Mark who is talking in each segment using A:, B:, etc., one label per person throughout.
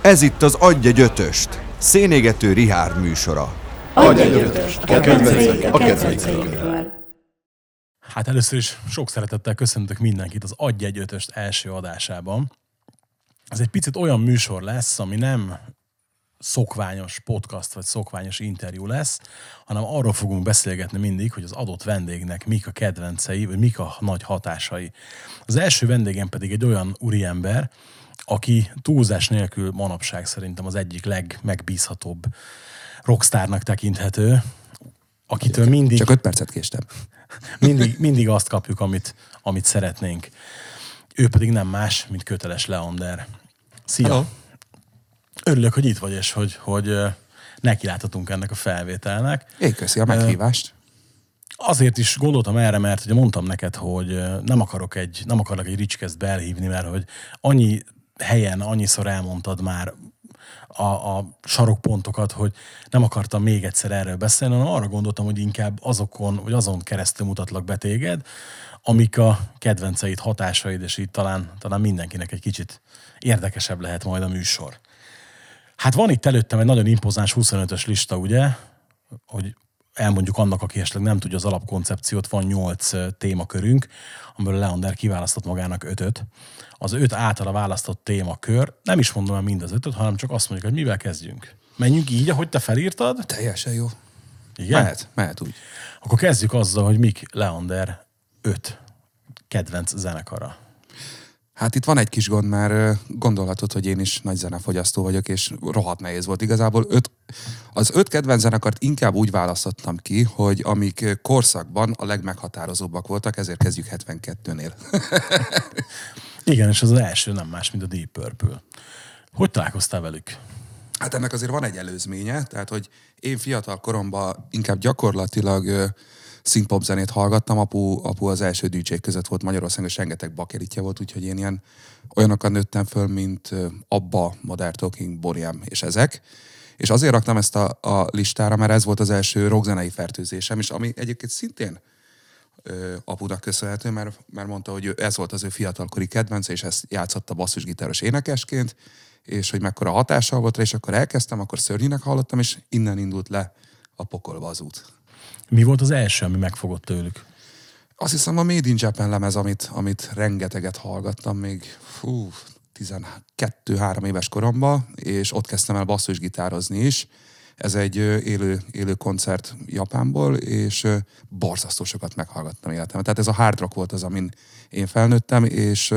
A: Ez itt az Adj egy ötöst, szénégető Rihárd műsora.
B: Adj egy ötöst! A kedvencekkel, a kedvencekkel.
C: Hát először is sok szeretettel köszöntök mindenkit az Adj egy ötöst első adásában. Ez egy picit olyan műsor lesz, ami nem szokványos podcast vagy szokványos interjú lesz, hanem arról fogunk beszélgetni mindig, hogy az adott vendégnek mik a kedvencei, vagy mik a nagy hatásai. Az első vendégem pedig egy olyan úriember, aki túlzás nélkül manapság szerintem az egyik legmegbízhatóbb rockstárnak tekinthető, akitől mindig,
B: Csak öt percet késtem.
C: mindig, mindig azt kapjuk, amit, amit szeretnénk. Ő pedig nem más, mint köteles Leander. Szia!
B: Hello.
C: Örülök, hogy itt vagy, és hogy, hogy nekiláthatunk ennek a felvételnek.
B: Én köszi a meghívást.
C: Azért is gondoltam erre, mert ugye mondtam neked, hogy nem akarok egy, nem akarok egy ricskeszt belhívni, mert hogy annyi helyen, annyiszor elmondtad már a, a sarokpontokat, hogy nem akartam még egyszer erről beszélni, hanem arra gondoltam, hogy inkább azokon, vagy azon keresztül mutatlak be téged, amik a kedvenceid, hatásaid, és így talán, talán mindenkinek egy kicsit érdekesebb lehet majd a műsor. Hát van itt előttem egy nagyon impozáns 25-ös lista, ugye, hogy elmondjuk annak, aki esetleg nem tudja az alapkoncepciót, van 8 témakörünk, amiből Leander kiválasztott magának ötöt. Az öt általa választott témakör, nem is mondom el mind az ötöt, hanem csak azt mondjuk, hogy mivel kezdjünk. Menjünk így, ahogy te felírtad?
B: Teljesen jó.
C: Igen?
B: Mehet, mehet úgy.
C: Akkor kezdjük azzal, hogy mik Leander öt kedvenc zenekara.
B: Hát itt van egy kis gond, mert gondolhatod, hogy én is nagy zenefogyasztó vagyok, és rohadt nehéz volt. Igazából öt, az öt kedvenc zenekart inkább úgy választottam ki, hogy amik korszakban a legmeghatározóbbak voltak, ezért kezdjük 72-nél.
C: Igen, és az, az első nem más, mint a Deep Purple. Hogy találkoztál velük?
B: Hát ennek azért van egy előzménye, tehát hogy én fiatal koromban inkább gyakorlatilag ö, színpop zenét hallgattam, apu, apu az első dj között volt Magyarországon, és rengeteg bakeritja volt, úgyhogy én ilyen olyanokat nőttem föl, mint Abba, Modern Talking, Boriam és ezek. És azért raktam ezt a, a listára, mert ez volt az első rockzenei fertőzésem, és ami egyébként szintén ö, köszönhető, mert, mert mondta, hogy ez volt az ő fiatalkori kedvence, és ezt játszotta basszusgitáros énekesként, és hogy mekkora hatással volt rá, és akkor elkezdtem, akkor szörnyűnek hallottam, és innen indult le a pokolba az út.
C: Mi volt az első, ami megfogott tőlük?
B: Azt hiszem a Made in Japan lemez, amit, amit rengeteget hallgattam még, fú, 12-3 éves koromban, és ott kezdtem el basszusgitározni is. Ez egy élő, élő koncert Japánból, és borzasztó sokat meghallgattam életemben. Tehát ez a hard rock volt az, amin én felnőttem, és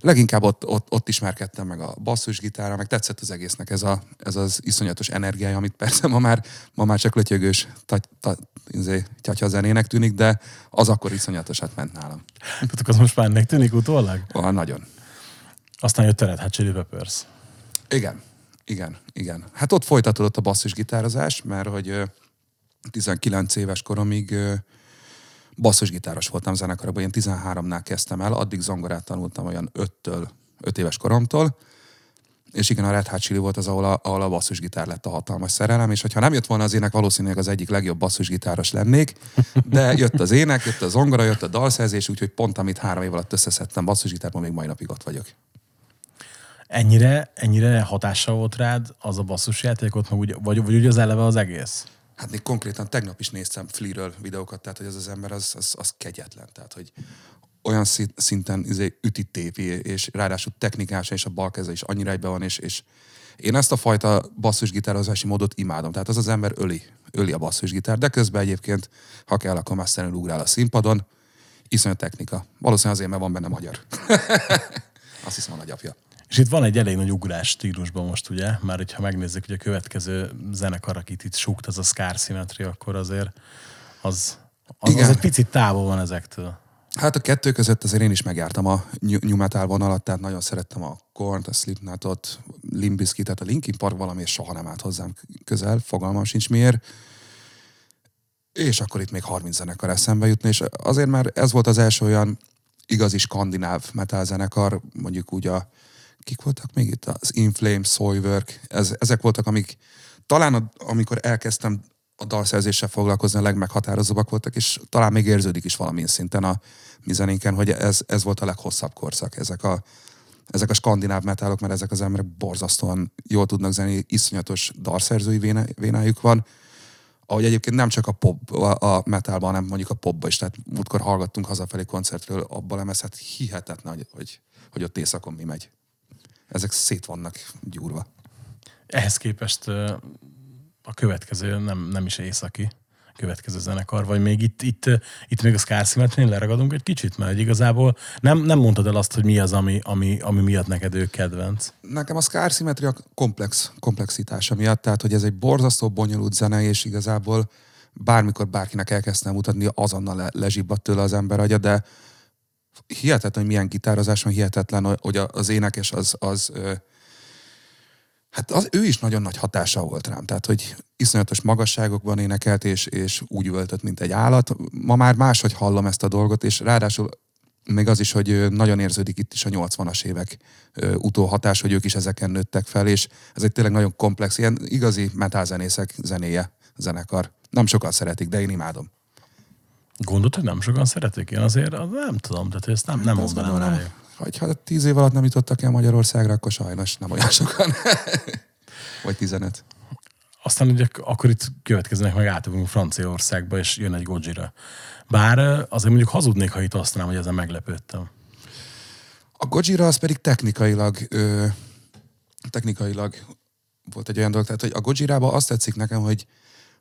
B: leginkább ott, ott, ott ismerkedtem meg a basszusgitárra, meg tetszett az egésznek ez, a, ez az iszonyatos energiája, amit persze ma már, ma már csak lötyögős izé, tyatya zenének tűnik, de az akkor iszonyatosat ment nálam.
C: Tudok, az most már tűnik utólag?
B: Olyan nagyon.
C: Aztán jött a Red Hot Chili Peppers.
B: Igen, igen, igen. Hát ott folytatódott a basszusgitározás, mert hogy ö, 19 éves koromig basszusgitáros voltam zenekarban, én 13-nál kezdtem el, addig zongorát tanultam olyan 5-től, 5 éves koromtól, és igen, a Red Hot Chili volt az, ahol a, ahol a basszusgitár lett a hatalmas szerelem, és hogyha nem jött volna az ének, valószínűleg az egyik legjobb basszusgitáros lennék, de jött az ének, jött a zongora, jött a dalszerzés, úgyhogy pont amit három év alatt összeszedtem basszusgitárban, még mai napig ott vagyok.
C: Ennyire, ennyire hatással volt rád az a basszusjátékot, úgy, vagy, vagy úgy az eleve az egész?
B: Hát még konkrétan tegnap is néztem Flea-ről videókat, tehát hogy ez az ember az, az, az kegyetlen. Tehát, hogy olyan szinten izé, üti tépi, és ráadásul technikásan, és a bal keze is annyira egybe van, és, és én ezt a fajta basszusgitározási módot imádom. Tehát az az ember öli, öli a basszusgitár, de közben egyébként, ha kell, akkor mesztelenül ugrál a színpadon. Iszonyat technika. Valószínűleg azért, mert van benne magyar. Azt hiszem a nagyapja.
C: És itt van egy elég nagy ugrás stílusban most, ugye? Már hogyha megnézzük, hogy a következő zenekar, akit itt súgt, az a Scar Symmetry, akkor azért az, az, az
B: Igen.
C: egy picit távol van ezektől.
B: Hát a kettő között azért én is megjártam a new metal vonalat, tehát nagyon szerettem a Kornt, a Slipknotot, Limp Bizkitet, a Linkin Park valami, és soha nem állt hozzám közel, fogalmam sincs miért. És akkor itt még 30 zenekar eszembe jutni, és azért már ez volt az első olyan igazi skandináv metal zenekar, mondjuk úgy a, kik voltak még itt? Az Inflame, Soilwork, ez, ezek voltak, amik talán a, amikor elkezdtem a dalszerzéssel foglalkozni a legmeghatározóbbak voltak, és talán még érződik is valamilyen szinten a mi zenénken, hogy ez, ez volt a leghosszabb korszak. Ezek a, ezek a skandináv metálok, mert ezek az emberek borzasztóan jól tudnak zenni, iszonyatos dalszerzői véne, vénájuk van, ahogy egyébként nem csak a pop, a, a metalban, hanem mondjuk a popba is. Tehát múltkor hallgattunk hazafelé koncertről, abban lemez, hát hihetetlen, hogy, hogy, hogy ott éjszakon mi megy. Ezek szét vannak gyúrva.
C: Ehhez képest a következő nem, nem is északi következő zenekar, vagy még itt, itt, itt még a Scar Symmetry-nél leragadunk egy kicsit, mert igazából nem, nem mondtad el azt, hogy mi az, ami, ami, ami miatt neked ő kedvenc.
B: Nekem a Scar Symmetry a komplex, komplexitása miatt, tehát hogy ez egy borzasztó bonyolult zene, és igazából bármikor bárkinek elkezdtem mutatni, azonnal le, lezsibbadt tőle az ember agya, de hihetetlen, hogy milyen gitározás van, hihetetlen, hogy az énekes az, az Hát az, ő is nagyon nagy hatása volt rám, tehát hogy iszonyatos magasságokban énekelt, és, és úgy üvöltött, mint egy állat. Ma már máshogy hallom ezt a dolgot, és ráadásul még az is, hogy nagyon érződik itt is a 80-as évek utóhatás, hogy ők is ezeken nőttek fel, és ez egy tényleg nagyon komplex, ilyen igazi metálzenészek zenéje, zenekar. Nem sokan szeretik, de én imádom.
C: Gondolod, hogy nem sokan szeretik? Én azért nem tudom, tehát ezt nem, nem hát mondanám rájuk
B: hogy ha tíz év alatt nem jutottak el Magyarországra, akkor sajnos nem olyan sokan. Vagy tizenet.
C: Aztán ugye akkor itt következnek meg átugunk Franciaországba, és jön egy Gojira. Bár azért mondjuk hazudnék, ha itt azt nem, hogy ezen meglepődtem.
B: A Gojira az pedig technikailag, ö, technikailag volt egy olyan dolog, tehát hogy a Gojirába azt tetszik nekem, hogy,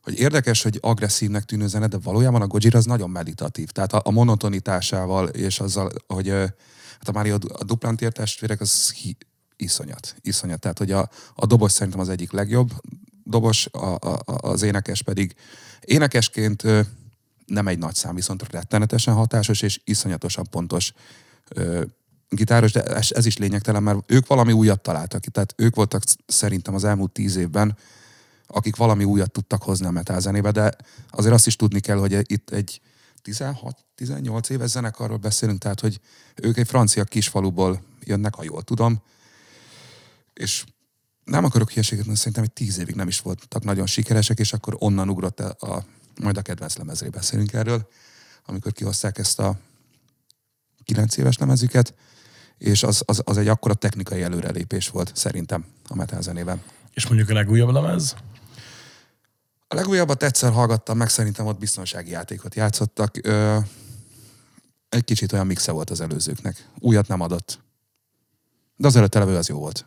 B: hogy érdekes, hogy agresszívnek tűnő zene, de valójában a Gojira az nagyon meditatív. Tehát a, a monotonitásával és azzal, hogy Hát a Mária a Duplantier testvérek az hi, iszonyat, iszonyat. Tehát, hogy a, a dobos szerintem az egyik legjobb dobos, a, a, az énekes pedig énekesként nem egy nagy szám, viszont rettenetesen hatásos és iszonyatosan pontos ö, gitáros, de ez, ez is lényegtelen, mert ők valami újat találtak ki. Tehát ők voltak szerintem az elmúlt tíz évben, akik valami újat tudtak hozni a metal zenébe, de azért azt is tudni kell, hogy itt egy 16-18 éves zenekarról beszélünk, tehát hogy ők egy francia kisfaluból jönnek, ha jól tudom, és nem akarok hülyeséget mondani, szerintem egy tíz évig nem is voltak nagyon sikeresek, és akkor onnan ugrott a, a majd a kedvenc lemezről beszélünk erről, amikor kihozták ezt a kilenc éves lemezüket, és az, az, az egy akkora technikai előrelépés volt szerintem a metal zenében.
C: És mondjuk a legújabb lemez?
B: A legújabbat egyszer hallgattam meg, szerintem ott biztonsági játékot játszottak. Ö, egy kicsit olyan mixe volt az előzőknek. Újat nem adott. De az előtte levő az jó volt.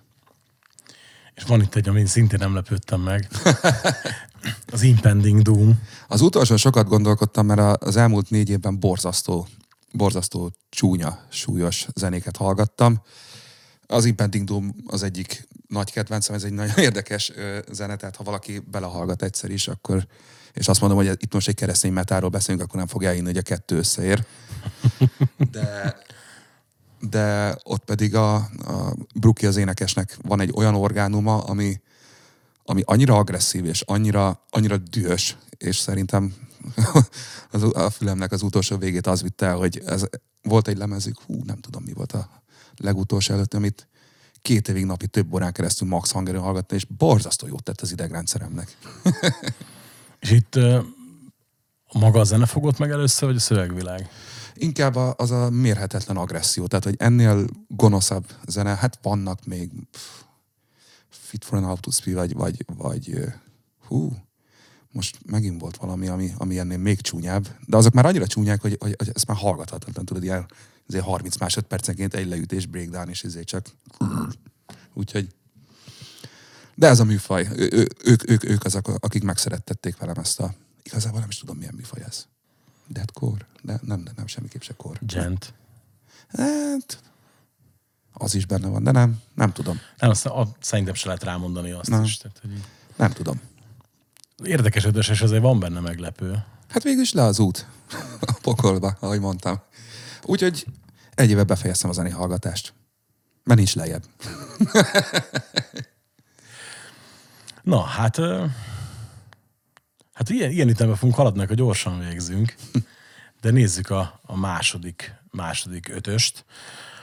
C: És van itt egy, amin szintén nem lepődtem meg. az Impending Doom.
B: Az utolsó sokat gondolkodtam, mert az elmúlt négy évben borzasztó, borzasztó csúnya, súlyos zenéket hallgattam. Az Impending Doom az egyik nagy kedvencem, ez egy nagyon érdekes zene, tehát ha valaki belehallgat egyszer is, akkor és azt mondom, hogy itt most egy keresztény metáról beszélünk, akkor nem fog elhinni, hogy a kettő összeér. De, de ott pedig a, a Bruki az énekesnek van egy olyan orgánuma, ami, ami annyira agresszív, és annyira, annyira dühös, és szerintem az, a fülemnek az utolsó végét az vitte el, hogy ez, volt egy lemezük, hú, nem tudom mi volt a legutolsó előtt, amit két évig napi több órán keresztül max hangerőn hallgatni, és borzasztó jót tett az idegrendszeremnek.
C: és itt maga a zene fogott meg először, vagy a szövegvilág?
B: Inkább az a mérhetetlen agresszió. Tehát, hogy ennél gonoszabb zene, hát vannak még Fit for an Autospi, vagy, vagy, vagy hú, most megint volt valami, ami, ami ennél még csúnyább, de azok már annyira csúnyák, hogy, hogy, hogy ezt már hallgathatatlan, tudod, ilyen azért 30 másodpercenként egy leütés, breakdown, és ezért csak... Úgyhogy... De ez a műfaj. Ő, ő, ők, ők, ők azok, akik megszerettették velem ezt a... Igazából nem is tudom, milyen műfaj ez. Deadcore? De nem, nem, nem semmiképp se kor.
C: Gent.
B: Hát, az is benne van, de nem, nem tudom.
C: Nem, azt, a, szerintem se lehet rámondani azt nem. is. Tehát, hogy...
B: Nem tudom.
C: Érdekes ötös, és azért van benne meglepő.
B: Hát végül is le az út a pokolba, ahogy mondtam. Úgyhogy egy éve befejeztem a zenei hallgatást. Mert nincs lejjebb.
C: Na, hát... Hát ilyen, ilyen ütemben fogunk haladni, hogy gyorsan végzünk. De nézzük a, a második, második ötöst,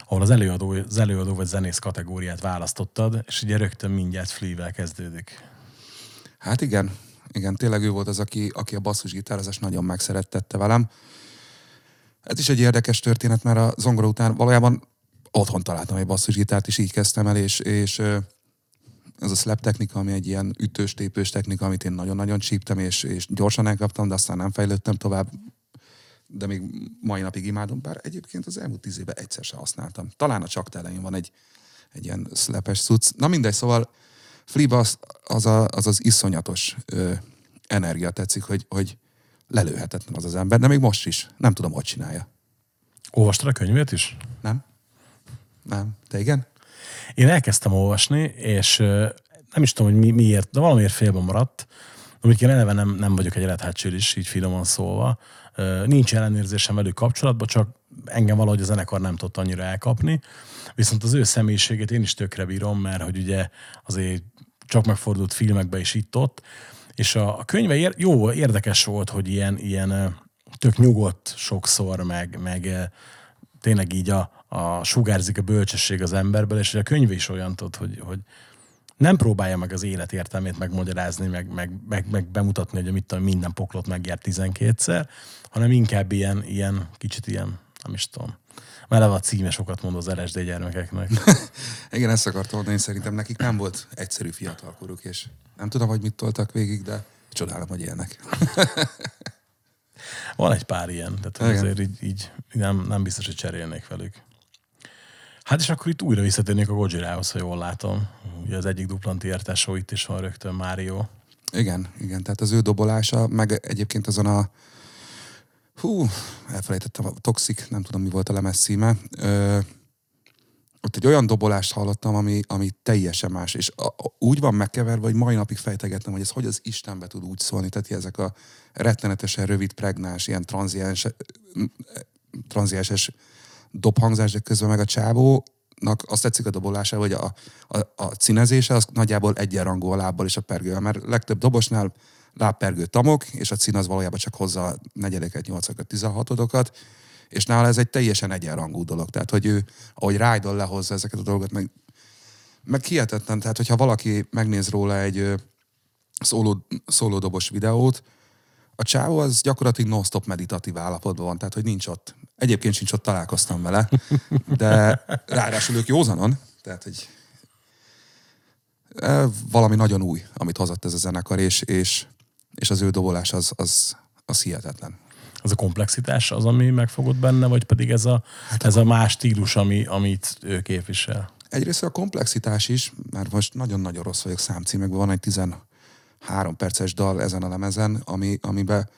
C: ahol az előadó, az előadó vagy zenész kategóriát választottad, és ugye rögtön mindjárt Flea-vel kezdődik.
B: Hát igen, igen, tényleg ő volt az, aki, aki a basszusgitározást nagyon megszerettette velem. Ez is egy érdekes történet, mert a zongora után valójában otthon találtam egy basszusgitárt, és így kezdtem el, és, és ez a slap technika, ami egy ilyen ütős-tépős technika, amit én nagyon-nagyon csíptem, és, és gyorsan elkaptam, de aztán nem fejlődtem tovább, de még mai napig imádom, bár egyébként az elmúlt tíz évben egyszer sem használtam. Talán a csak elején van egy, egy ilyen szlepes cucc. Na mindegy, szóval Fliba az az, a, az, az iszonyatos ö, energia tetszik, hogy, hogy lelőhetetlen az az ember, de még most is. Nem tudom, hogy csinálja.
C: Olvastad a könyvét is?
B: Nem? Nem. Te igen?
C: Én elkezdtem olvasni, és nem is tudom, hogy mi, miért, de valamiért félben maradt. Amit én eleve nem, nem vagyok egy elethátsír is, így finoman szólva. Nincs ellenérzésem velük kapcsolatban, csak engem valahogy a zenekar nem tudott annyira elkapni. Viszont az ő személyiségét én is tökre bírom, mert hogy ugye azért csak megfordult filmekbe is itt-ott, és a, könyve ér, jó, érdekes volt, hogy ilyen, ilyen tök nyugodt sokszor, meg, meg tényleg így a, a sugárzik a bölcsesség az emberből, és a könyv is olyan tud, hogy, hogy nem próbálja meg az élet értelmét megmagyarázni, meg, meg, meg, meg bemutatni, hogy mit tudom, minden poklot megjárt 12-szer, hanem inkább ilyen, ilyen, kicsit ilyen, nem is tudom, mert a címe sokat mond az LSD gyermekeknek.
B: Igen, ezt akartam mondani, szerintem nekik nem volt egyszerű fiatalkoruk, és nem tudom, hogy mit toltak végig, de csodálom, hogy élnek.
C: Van egy pár ilyen, tehát Igen. azért így, így nem, nem biztos, hogy cserélnék velük. Hát és akkor itt újra visszatérnék a Godzilla-hoz, ha jól látom. Ugye az egyik duplanti értásó itt is van rögtön Mário.
B: Igen, igen, tehát az ő dobolása, meg egyébként azon a hú, elfelejtettem a Toxic, nem tudom mi volt a lemez címe. Ö, ott egy olyan dobolást hallottam, ami, ami teljesen más, és a, a, úgy van megkeverve, hogy mai napig fejtegettem, hogy ez hogy az Istenbe tud úgy szólni, tehát ezek a rettenetesen rövid, pregnás, ilyen tranziens, tranzienses dobhangzás, de közben meg a csávónak azt tetszik a dobolása, hogy a, a, a cinezése az nagyjából egyenrangú a lábbal és a pergővel, mert legtöbb dobosnál lábpergő tamok, és a cín az valójában csak hozza a negyedeket, nyolcakat, tizenhatodokat, és nála ez egy teljesen egyenrangú dolog. Tehát, hogy ő, ahogy Rydon lehozza ezeket a dolgokat, meg, meg hihetetlen, tehát, hogyha valaki megnéz róla egy szóló, szólódobos videót, a csávó az gyakorlatilag non-stop meditatív állapotban van, tehát hogy nincs ott. Egyébként sincs ott találkoztam vele, de ráadásul ők józanon, tehát hogy valami nagyon új, amit hozott ez a zenekar, és, és, és az ő dobolás az, az, az hihetetlen.
C: Az a komplexitás az, ami megfogott benne, vagy pedig ez a, hát ez a más stílus, ami, amit ő képvisel?
B: Egyrészt a komplexitás is, mert most nagyon-nagyon rossz vagyok számcímekben, van egy 13 perces dal ezen a lemezen, ami, amiben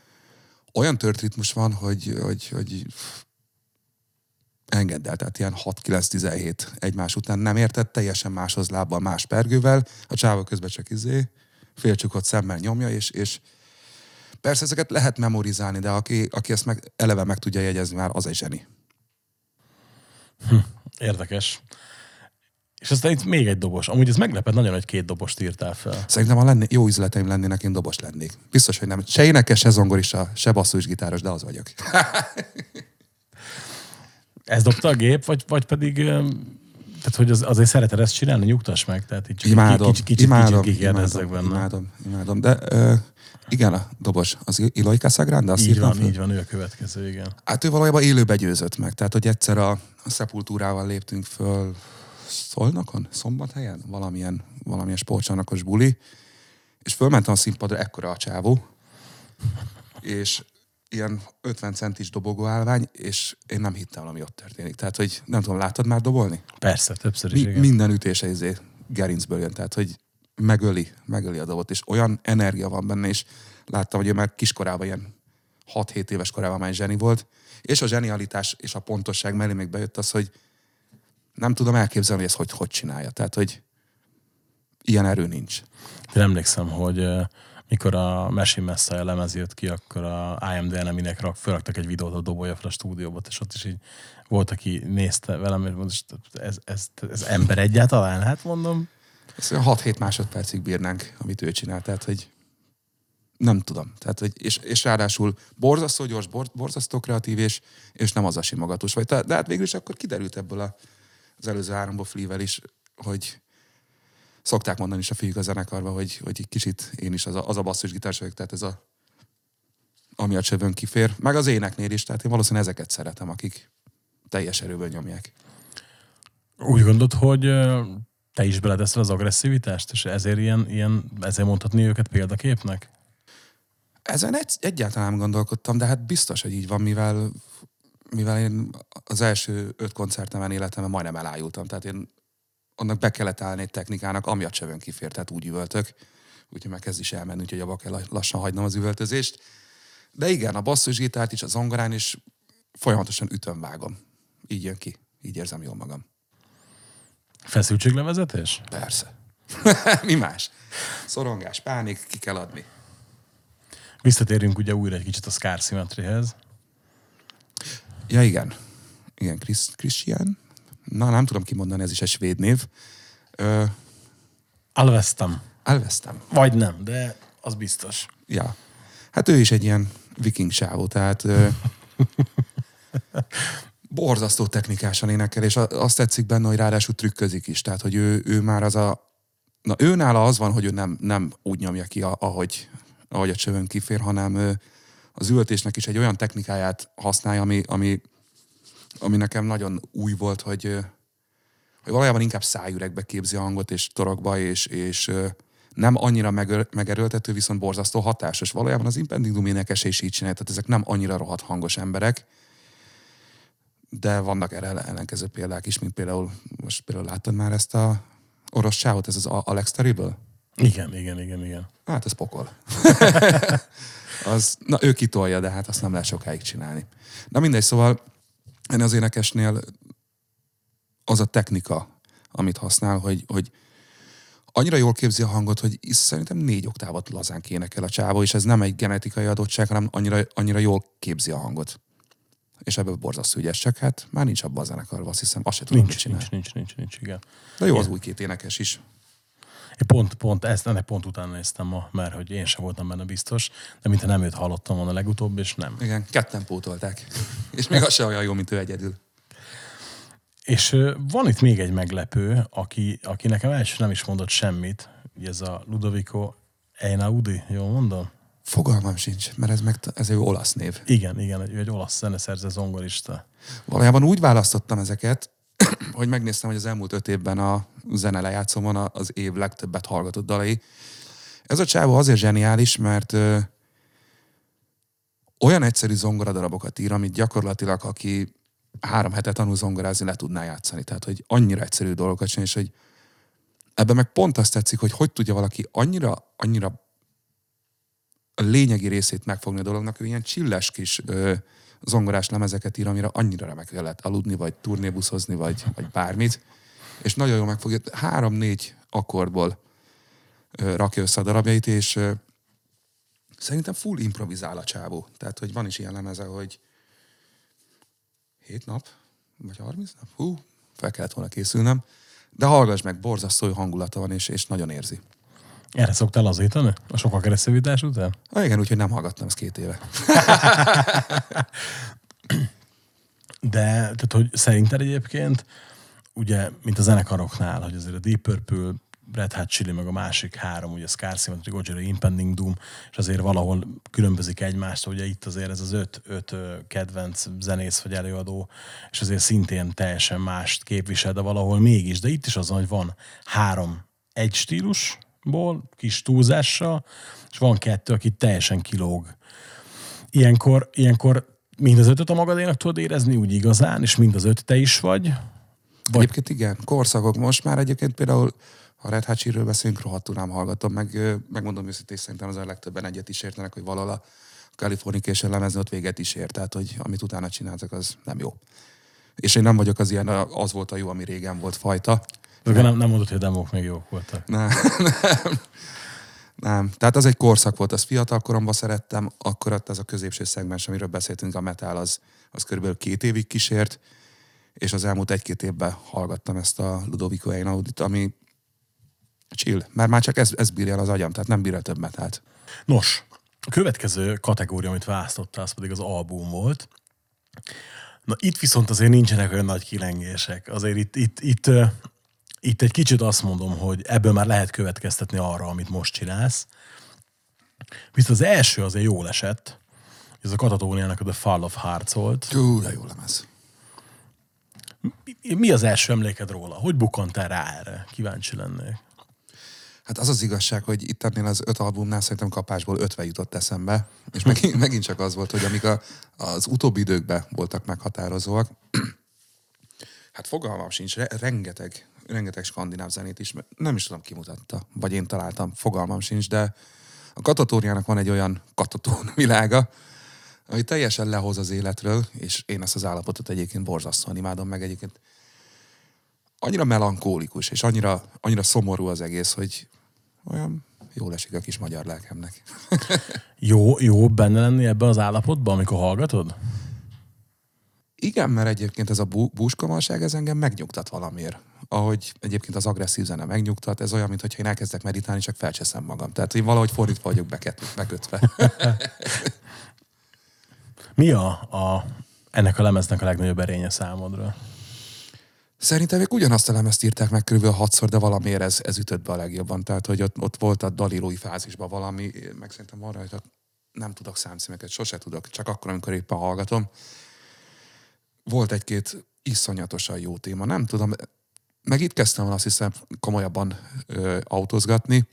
B: olyan tört ritmus van, hogy, hogy, hogy engedd el, tehát ilyen 6-9-17 egymás után nem értett, teljesen máshoz lábbal, más pergővel, a csáva közben csak izé, félcsukott szemmel nyomja, és, és persze ezeket lehet memorizálni, de aki, aki ezt meg, eleve meg tudja jegyezni, már az egy zseni.
C: Hm, érdekes. És aztán itt még egy dobos. Amúgy ez meglepett nagyon, hogy két dobost írtál fel.
B: Szerintem, ha lenni, jó üzleteim lennének, én dobos lennék. Biztos, hogy nem. Se énekes, se zongorista, se basszusgitáros, de az vagyok.
C: Ez dobta a gép, vagy, vagy pedig tehát, hogy az, azért szereted ezt csinálni, nyugtass meg. Tehát így
B: csak imádom,
C: kicsit, kicsit,
B: imádom,
C: kicsit
B: imádom, benne. Imádom, imádom. De uh, igen, a dobos, az Ilai Casagrande, azt
C: Így van, fel? így van, ő a következő, igen.
B: Hát ő valójában élőbe győzött meg. Tehát, hogy egyszer a, a szepultúrával léptünk föl Szolnokon, Szombathelyen, valamilyen, valamilyen sportcsarnokos buli, és fölmentem a színpadra, ekkora a csávó, és ilyen 50 centis dobogóállvány, és én nem hittem, ami ott történik. Tehát, hogy nem tudom, láttad már dobolni?
C: Persze, többször is,
B: Mi, Minden ütése izé gerincből jön, tehát, hogy megöli, megöli a dobot, és olyan energia van benne, és láttam, hogy ő már kiskorában ilyen 6-7 éves korában már zseni volt, és a zsenialitás és a pontosság mellé még bejött az, hogy nem tudom elképzelni, hogy ezt hogy, hogy csinálja. Tehát, hogy ilyen erő nincs.
C: Én emlékszem, hogy mikor a Machine Messiah lemez jött ki, akkor a IMD eneminek rak, felraktak egy videót a dobolja fel a stúdióba, és ott is így volt, aki nézte velem, és mondta, ez, ez, ez, ember egyáltalán? Hát mondom.
B: Ezt 6-7 másodpercig bírnánk, amit ő csinál, tehát, hogy nem tudom. Tehát, hogy, és, és ráadásul borzasztó gyors, borzasztó kreatív, és, és nem az a simogatos vagy. De hát végül is akkor kiderült ebből a, az előző háromból flivel is, hogy szokták mondani is a fiúk a zenekarban, hogy, hogy egy kicsit én is az a, az a basszusgitárs vagyok, tehát ez a ami a csövön kifér, meg az éneknél is, tehát én valószínűleg ezeket szeretem, akik teljes erőből nyomják.
C: Úgy gondolod, hogy te is beledeszel az agresszivitást, és ezért ilyen, ilyen ezért mondhatni őket példaképnek?
B: Ezen egy, egyáltalán nem gondolkodtam, de hát biztos, hogy így van, mivel, mivel én az első öt koncertemen életemben majdnem elájultam. Tehát én annak be kellett állni egy technikának, ami a csövön kifér, tehát úgy üvöltök. Úgyhogy meg kezd is elmenni, úgyhogy abba kell lassan hagynom az üvöltözést. De igen, a basszusgitárt is, a zongorán is folyamatosan ütöm, vágom. Így jön ki. Így érzem jól magam.
C: Feszültséglevezetés?
B: Persze. Mi más? Szorongás, pánik, ki kell adni.
C: Visszatérünk ugye újra egy kicsit a Scar Symmetryhez.
B: Ja, igen. Igen, Chris, Christian. Na, nem tudom kimondani, ez is egy svéd név. Ö,
C: Alvesztem.
B: elvesztem.
C: Vagy nem, de az biztos.
B: Ja. Hát ő is egy ilyen viking sávó, tehát ö, borzasztó technikásan énekel, és azt tetszik benne, hogy ráadásul trükközik is. Tehát, hogy ő, ő már az a... Na, ő nála az van, hogy ő nem, nem úgy nyomja ki, ahogy, ahogy a csövön kifér, hanem ő, az ültésnek is egy olyan technikáját használja, ami, ami, ami nekem nagyon új volt, hogy, hogy valójában inkább szájüregbe képzi a hangot, és torokba, és, és nem annyira megör, megerőltető, viszont borzasztó hatásos. Valójában az Impending Doom énekese is így csinálja, tehát ezek nem annyira rohadt hangos emberek, de vannak erre ellenkező példák is, mint például, most például láttad már ezt a orosz csávot, ez az Alex Terrible?
C: Igen, igen, igen, igen.
B: Hát ez pokol. az, na ő kitolja, de hát azt nem lehet sokáig csinálni. Na mindegy, szóval én az énekesnél az a technika, amit használ, hogy, hogy annyira jól képzi a hangot, hogy szerintem négy oktávot lazán énekel a csávó, és ez nem egy genetikai adottság, hanem annyira, annyira jól képzi a hangot. És ebből borzasztó ügyes, csak hát már nincs abban a zenekarban, azt hiszem, azt se tudom, mit
C: Nincs,
B: csinál.
C: nincs, nincs, nincs, nincs, igen.
B: De jó az új két énekes is.
C: Pont, pont ezt, ennek pont utána néztem ma, mert hogy én sem voltam benne biztos, de mintha nem őt hallottam volna legutóbb, és nem.
B: Igen, ketten pótolták. És még az se olyan jó, mint ő egyedül.
C: És van itt még egy meglepő, aki, aki nekem első nem is mondott semmit, ugye ez a Ludovico Einaudi, jól mondom?
B: Fogalmam sincs, mert ez, meg, ez egy olasz név.
C: Igen, igen, ő egy olasz zeneszerző zongorista.
B: Valójában úgy választottam ezeket, hogy megnéztem, hogy az elmúlt öt évben a zene lejátszomon az év legtöbbet hallgatott dalai. Ez a csávó azért zseniális, mert ö, olyan egyszerű zongoradarabokat ír, amit gyakorlatilag aki három hetet tanul zongorázni, le tudná játszani. Tehát, hogy annyira egyszerű dolgokat csinál, és hogy ebben meg pont azt tetszik, hogy hogy tudja valaki annyira, annyira a lényegi részét megfogni a dolognak, ő ilyen csilles kis ö, zongorás lemezeket ír, amire annyira remek lehet aludni, vagy turnébuszozni, vagy, vagy bármit. És nagyon jól megfogja. Három-négy akkordból rakja össze a darabjait, és szerintem full improvizál a csávó. Tehát, hogy van is ilyen lemeze, hogy hét nap, vagy 30 nap, hú, fel kellett volna készülnem. De hallgass meg, borzasztó hangulata van, és, és nagyon érzi.
C: Erre szoktál lazítani? A sok agresszivitás után?
B: Ah, igen, úgyhogy nem hallgattam ezt két éve.
C: De, tehát, hogy szerinted egyébként, ugye, mint a zenekaroknál, hogy azért a Deep Purple, Red Hot Chili, meg a másik három, ugye Scar Symmetry, Gojira, Impending Doom, és azért valahol különbözik egymástól, ugye itt azért ez az öt, öt kedvenc zenész vagy előadó, és azért szintén teljesen mást képvisel, de valahol mégis. De itt is az hogy van három egy stílusból, kis túlzással, és van kettő, aki teljesen kilóg. Ilyenkor, ilyenkor mind az ötöt a magadénak tudod érezni úgy igazán, és mind az öt te is vagy.
B: Vagy... Egyébként igen, korszakok. Most már egyébként például, ha Red Hot Chili-ről beszélünk, rohadtul nem hallgatom, meg megmondom őszintén, szerintem az a legtöbben egyet is értenek, hogy valahol a Californication lemezni ott véget is ért, tehát hogy amit utána csináltak, az nem jó. És én nem vagyok az ilyen, az volt a jó, ami régen volt fajta.
C: Akkor nem, nem mondod, hogy a demók még jók voltak.
B: Nem, nem. Nem. Tehát az egy korszak volt, azt fiatal koromban szerettem, akkor ott az a középső szegmens, amiről beszéltünk, a metal, az, az körülbelül két évig kísért, és az elmúlt egy-két évben hallgattam ezt a Ludovico Einaudit, ami chill, mert már csak ez, ez bírja el az agyam, tehát nem bírja több metalt.
C: Nos, a következő kategória, amit választottál, az pedig az album volt. Na itt viszont azért nincsenek olyan nagy kilengések. Azért itt, itt, itt itt egy kicsit azt mondom, hogy ebből már lehet következtetni arra, amit most csinálsz. Viszont az első azért jól esett. Ez a Katatóniának a The Fall of Hearts volt.
B: Hú, de jó lemez.
C: Mi- Mi az első emléked róla? Hogy bukkantál rá erre? Kíváncsi lennék.
B: Hát az az igazság, hogy itt ennél az öt albumnál szerintem kapásból ötve jutott eszembe, és megint, megint csak az volt, hogy amik a, az utóbbi időkben voltak meghatározóak, hát fogalmam sincs, re- rengeteg, rengeteg skandináv zenét is, nem is tudom kimutatta, vagy én találtam, fogalmam sincs, de a katatóriának van egy olyan katatón világa, ami teljesen lehoz az életről, és én ezt az állapotot egyébként borzasztóan imádom, meg egyébként annyira melankólikus, és annyira, annyira szomorú az egész, hogy olyan jól esik a kis magyar lelkemnek.
C: Jó, jó benne lenni ebben az állapotban, amikor hallgatod?
B: Igen, mert egyébként ez a bú- búskomalság, ez engem megnyugtat valamiért. Ahogy egyébként az agresszív zene megnyugtat, ez olyan, mintha én elkezdek meditálni, csak felcseszem magam. Tehát én valahogy fordítva vagyok beket- bekötve.
C: Mi a, a ennek a lemeznek a legnagyobb erénye számodra?
B: Szerintem még ugyanazt a lemezt írták meg körülbelül hatszor, de valamiért ez, ez ütött be a legjobban. Tehát, hogy ott, ott volt a dalírói fázisban valami, meg szerintem van rajta, nem tudok számcímeket, sose tudok, csak akkor, amikor éppen hallgatom. Volt egy-két iszonyatosan jó téma, nem tudom, meg itt kezdtem el azt hiszem komolyabban ö, autózgatni,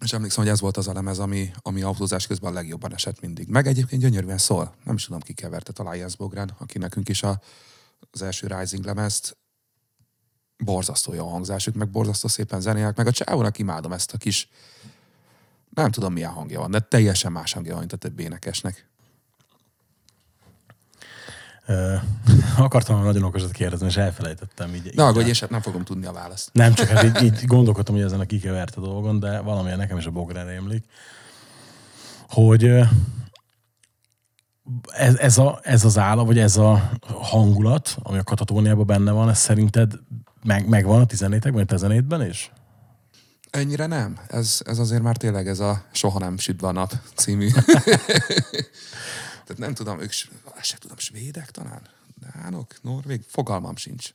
B: és emlékszem, hogy ez volt az a lemez, ami, ami autózás közben a legjobban esett mindig. Meg egyébként gyönyörűen szól. Nem is tudom, ki keverte, talán Jens Bogren, aki nekünk is a, az első Rising lemezt. Borzasztó jó a hangzásuk, meg borzasztó szépen zenélek, meg a csávónak imádom ezt a kis, nem tudom milyen hangja van, de teljesen más hangja van, mint a többi énekesnek.
C: Akartam nagyon okosat kérdezni, és elfelejtettem. Így, így
B: aggódj, én sem nem fogom tudni a választ.
C: Nem, csak hát így, így gondolkodtam, hogy ezen a kikevert a dolgon, de valamilyen nekem is a bográn rémlik, hogy ez, ez, a, ez az állam, vagy ez a hangulat, ami a katatóniában benne van, ez szerinted meg, megvan a 14-ekben, a 17-ben is?
B: Ennyire nem. Ez, ez azért már tényleg ez a Soha nem süt a nap című. Tehát nem tudom, ők, sem tudom, svédek talán? Dánok? Norvég? Fogalmam sincs.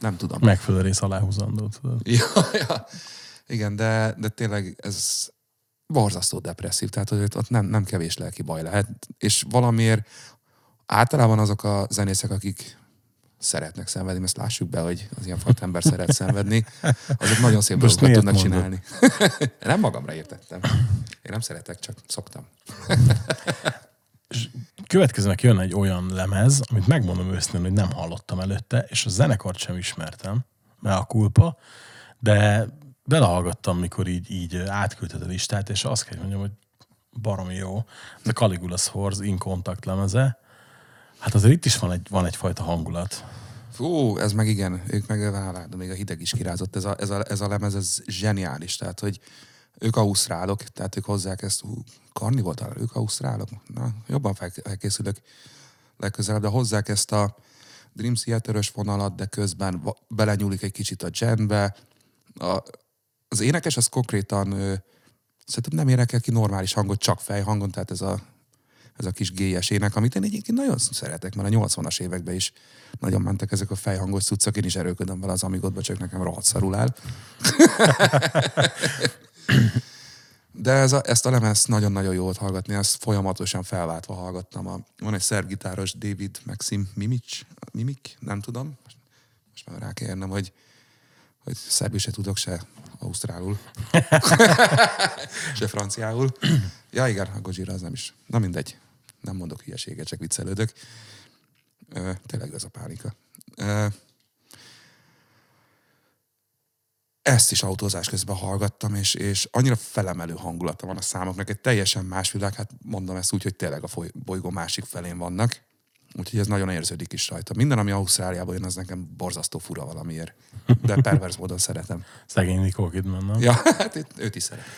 B: Nem tudom.
C: Megfelelő rész aláhúzandó, tudod.
B: Ja, ja. Igen, de, de tényleg ez borzasztó depresszív, tehát hogy ott- nem, nem kevés lelki baj lehet, és valamiért általában azok a zenészek, akik szeretnek szenvedni, ezt lássuk be, hogy az ilyen fajta ember szeret szenvedni, azok nagyon szép dolgokat tudnak
C: mondod?
B: csinálni. nem magamra értettem. Én nem szeretek, csak szoktam.
C: Következőnek jön egy olyan lemez, amit megmondom őszintén, hogy nem hallottam előtte, és a zenekart sem ismertem, mert a kulpa, de belehallgattam, mikor így, így átküldted a listát, és azt kell mondjam, hogy baromi jó. Ez a Caligula's Horse In Contact lemeze. Hát azért itt is van, egy, van egyfajta hangulat.
B: Fú, ez meg igen, ők meg de még a hideg is kirázott. Ez a, ez, a, ez a lemez, ez zseniális. Tehát, hogy ők ausztrálok, tehát ők hozzák ezt, hú, Karni volt talán, ők ausztrálok. Na, jobban fel- felkészülök legközelebb, de hozzák ezt a Dream theater vonalat, de közben belenyúlik egy kicsit a jazzbe. A, az énekes az konkrétan ö, szerintem nem énekel ki normális hangot, csak fejhangon, tehát ez a, ez a kis gélyes ének, amit én egyébként nagyon szeretek, mert a 80-as években is nagyon mentek ezek a fejhangos cuccok, én is erőködöm vele az amigodba, csak nekem rohadt szarul áll. De ez a, ezt a lemezt nagyon-nagyon jó volt hallgatni, ezt folyamatosan felváltva hallgattam. A, van egy szerb gitáros, David Maxim Mimic, Mimik, nem tudom. Most már rá kell érnem, hogy, hogy szerbül se tudok, se ausztrálul. se franciául. Ja igen, a Gojira az nem is. Na mindegy. Nem mondok hülyeséget, csak viccelődök. Ö, tényleg ez a pánika. Ö, ezt is autózás közben hallgattam, és, és annyira felemelő hangulata van a számoknak, egy teljesen más világ, hát mondom ezt úgy, hogy tényleg a bolygó másik felén vannak, úgyhogy ez nagyon érződik is rajta. Minden, ami Ausztráliából jön, az nekem borzasztó fura valamiért, de pervers módon szeretem.
C: Szegény Nicole Kidman, nem?
B: Ja, hát őt is szeretem.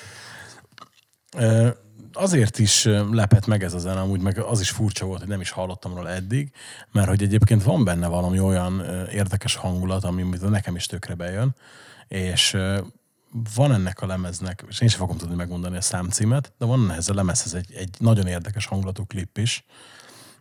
C: Azért is lepett meg ez a zene, amúgy meg az is furcsa volt, hogy nem is hallottam róla eddig, mert hogy egyébként van benne valami olyan érdekes hangulat, ami nekem is tökre bejön, és van ennek a lemeznek, és én sem fogom tudni megmondani a számcímet, de van ehhez a lemezhez egy, egy nagyon érdekes hangulatú klip is,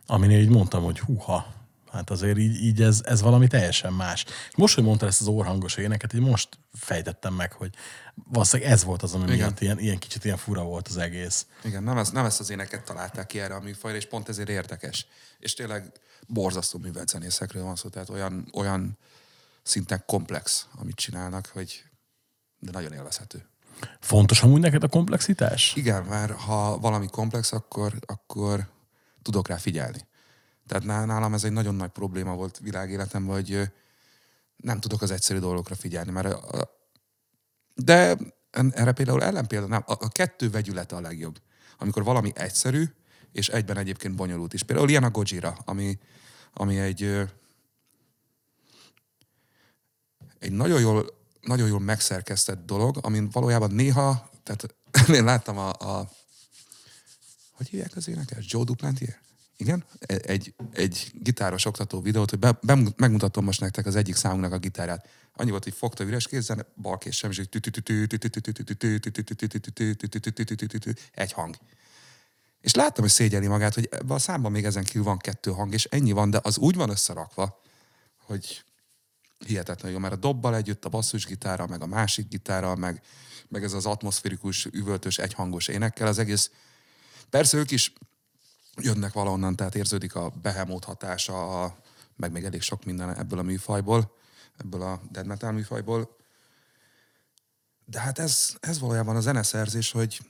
C: aminél így mondtam, hogy húha, Hát azért így, így ez, ez valami teljesen más. Most, hogy mondtad ezt az orhangos éneket, így most fejtettem meg, hogy valószínűleg ez volt az, ami
B: Igen.
C: miatt ilyen, ilyen kicsit ilyen fura volt az egész.
B: Igen, nem, ezt, nem ezt az éneket találták ki erre a műfajra, és pont ezért érdekes. És tényleg borzasztó művelt zenészekről van szó, tehát olyan, olyan szinten komplex, amit csinálnak, hogy de nagyon élvezhető.
C: Fontos amúgy neked a komplexitás?
B: Igen, mert ha valami komplex, akkor, akkor tudok rá figyelni. Tehát ná- nálam ez egy nagyon nagy probléma volt világéletemben, hogy nem tudok az egyszerű dolgokra figyelni, mert a, de erre például ellenpélda, nem, a, a kettő vegyülete a legjobb. Amikor valami egyszerű, és egyben egyébként bonyolult is. Például ilyen a Gojira, ami, ami egy, ö, egy nagyon jól, nagyon jól megszerkesztett dolog, amin valójában néha, tehát én láttam a, a hogy hívják az énekes? Joe Duplantier? Igen? E- Egy, egy gitáros oktató videót, hogy be, be, megmutatom most nektek az egyik számunknak a gitárját. Annyi volt, hogy fogta üres kézzel, bal kéz sem, és egy hang. És láttam, hogy szégyeli magát, hogy ebben a számban még ezen kívül van kettő hang, és ennyi van, de az úgy van összerakva, hogy hihetetlen jó, mert a dobbal együtt a basszusgitára, meg a másik gitára, meg, meg ez az atmoszférikus, üvöltös, egyhangos énekkel, az egész Persze ők is jönnek valahonnan, tehát érződik a behemót hatása, a, meg még elég sok minden ebből a műfajból, ebből a dead metal műfajból. De hát ez, ez valójában a zeneszerzés, hogy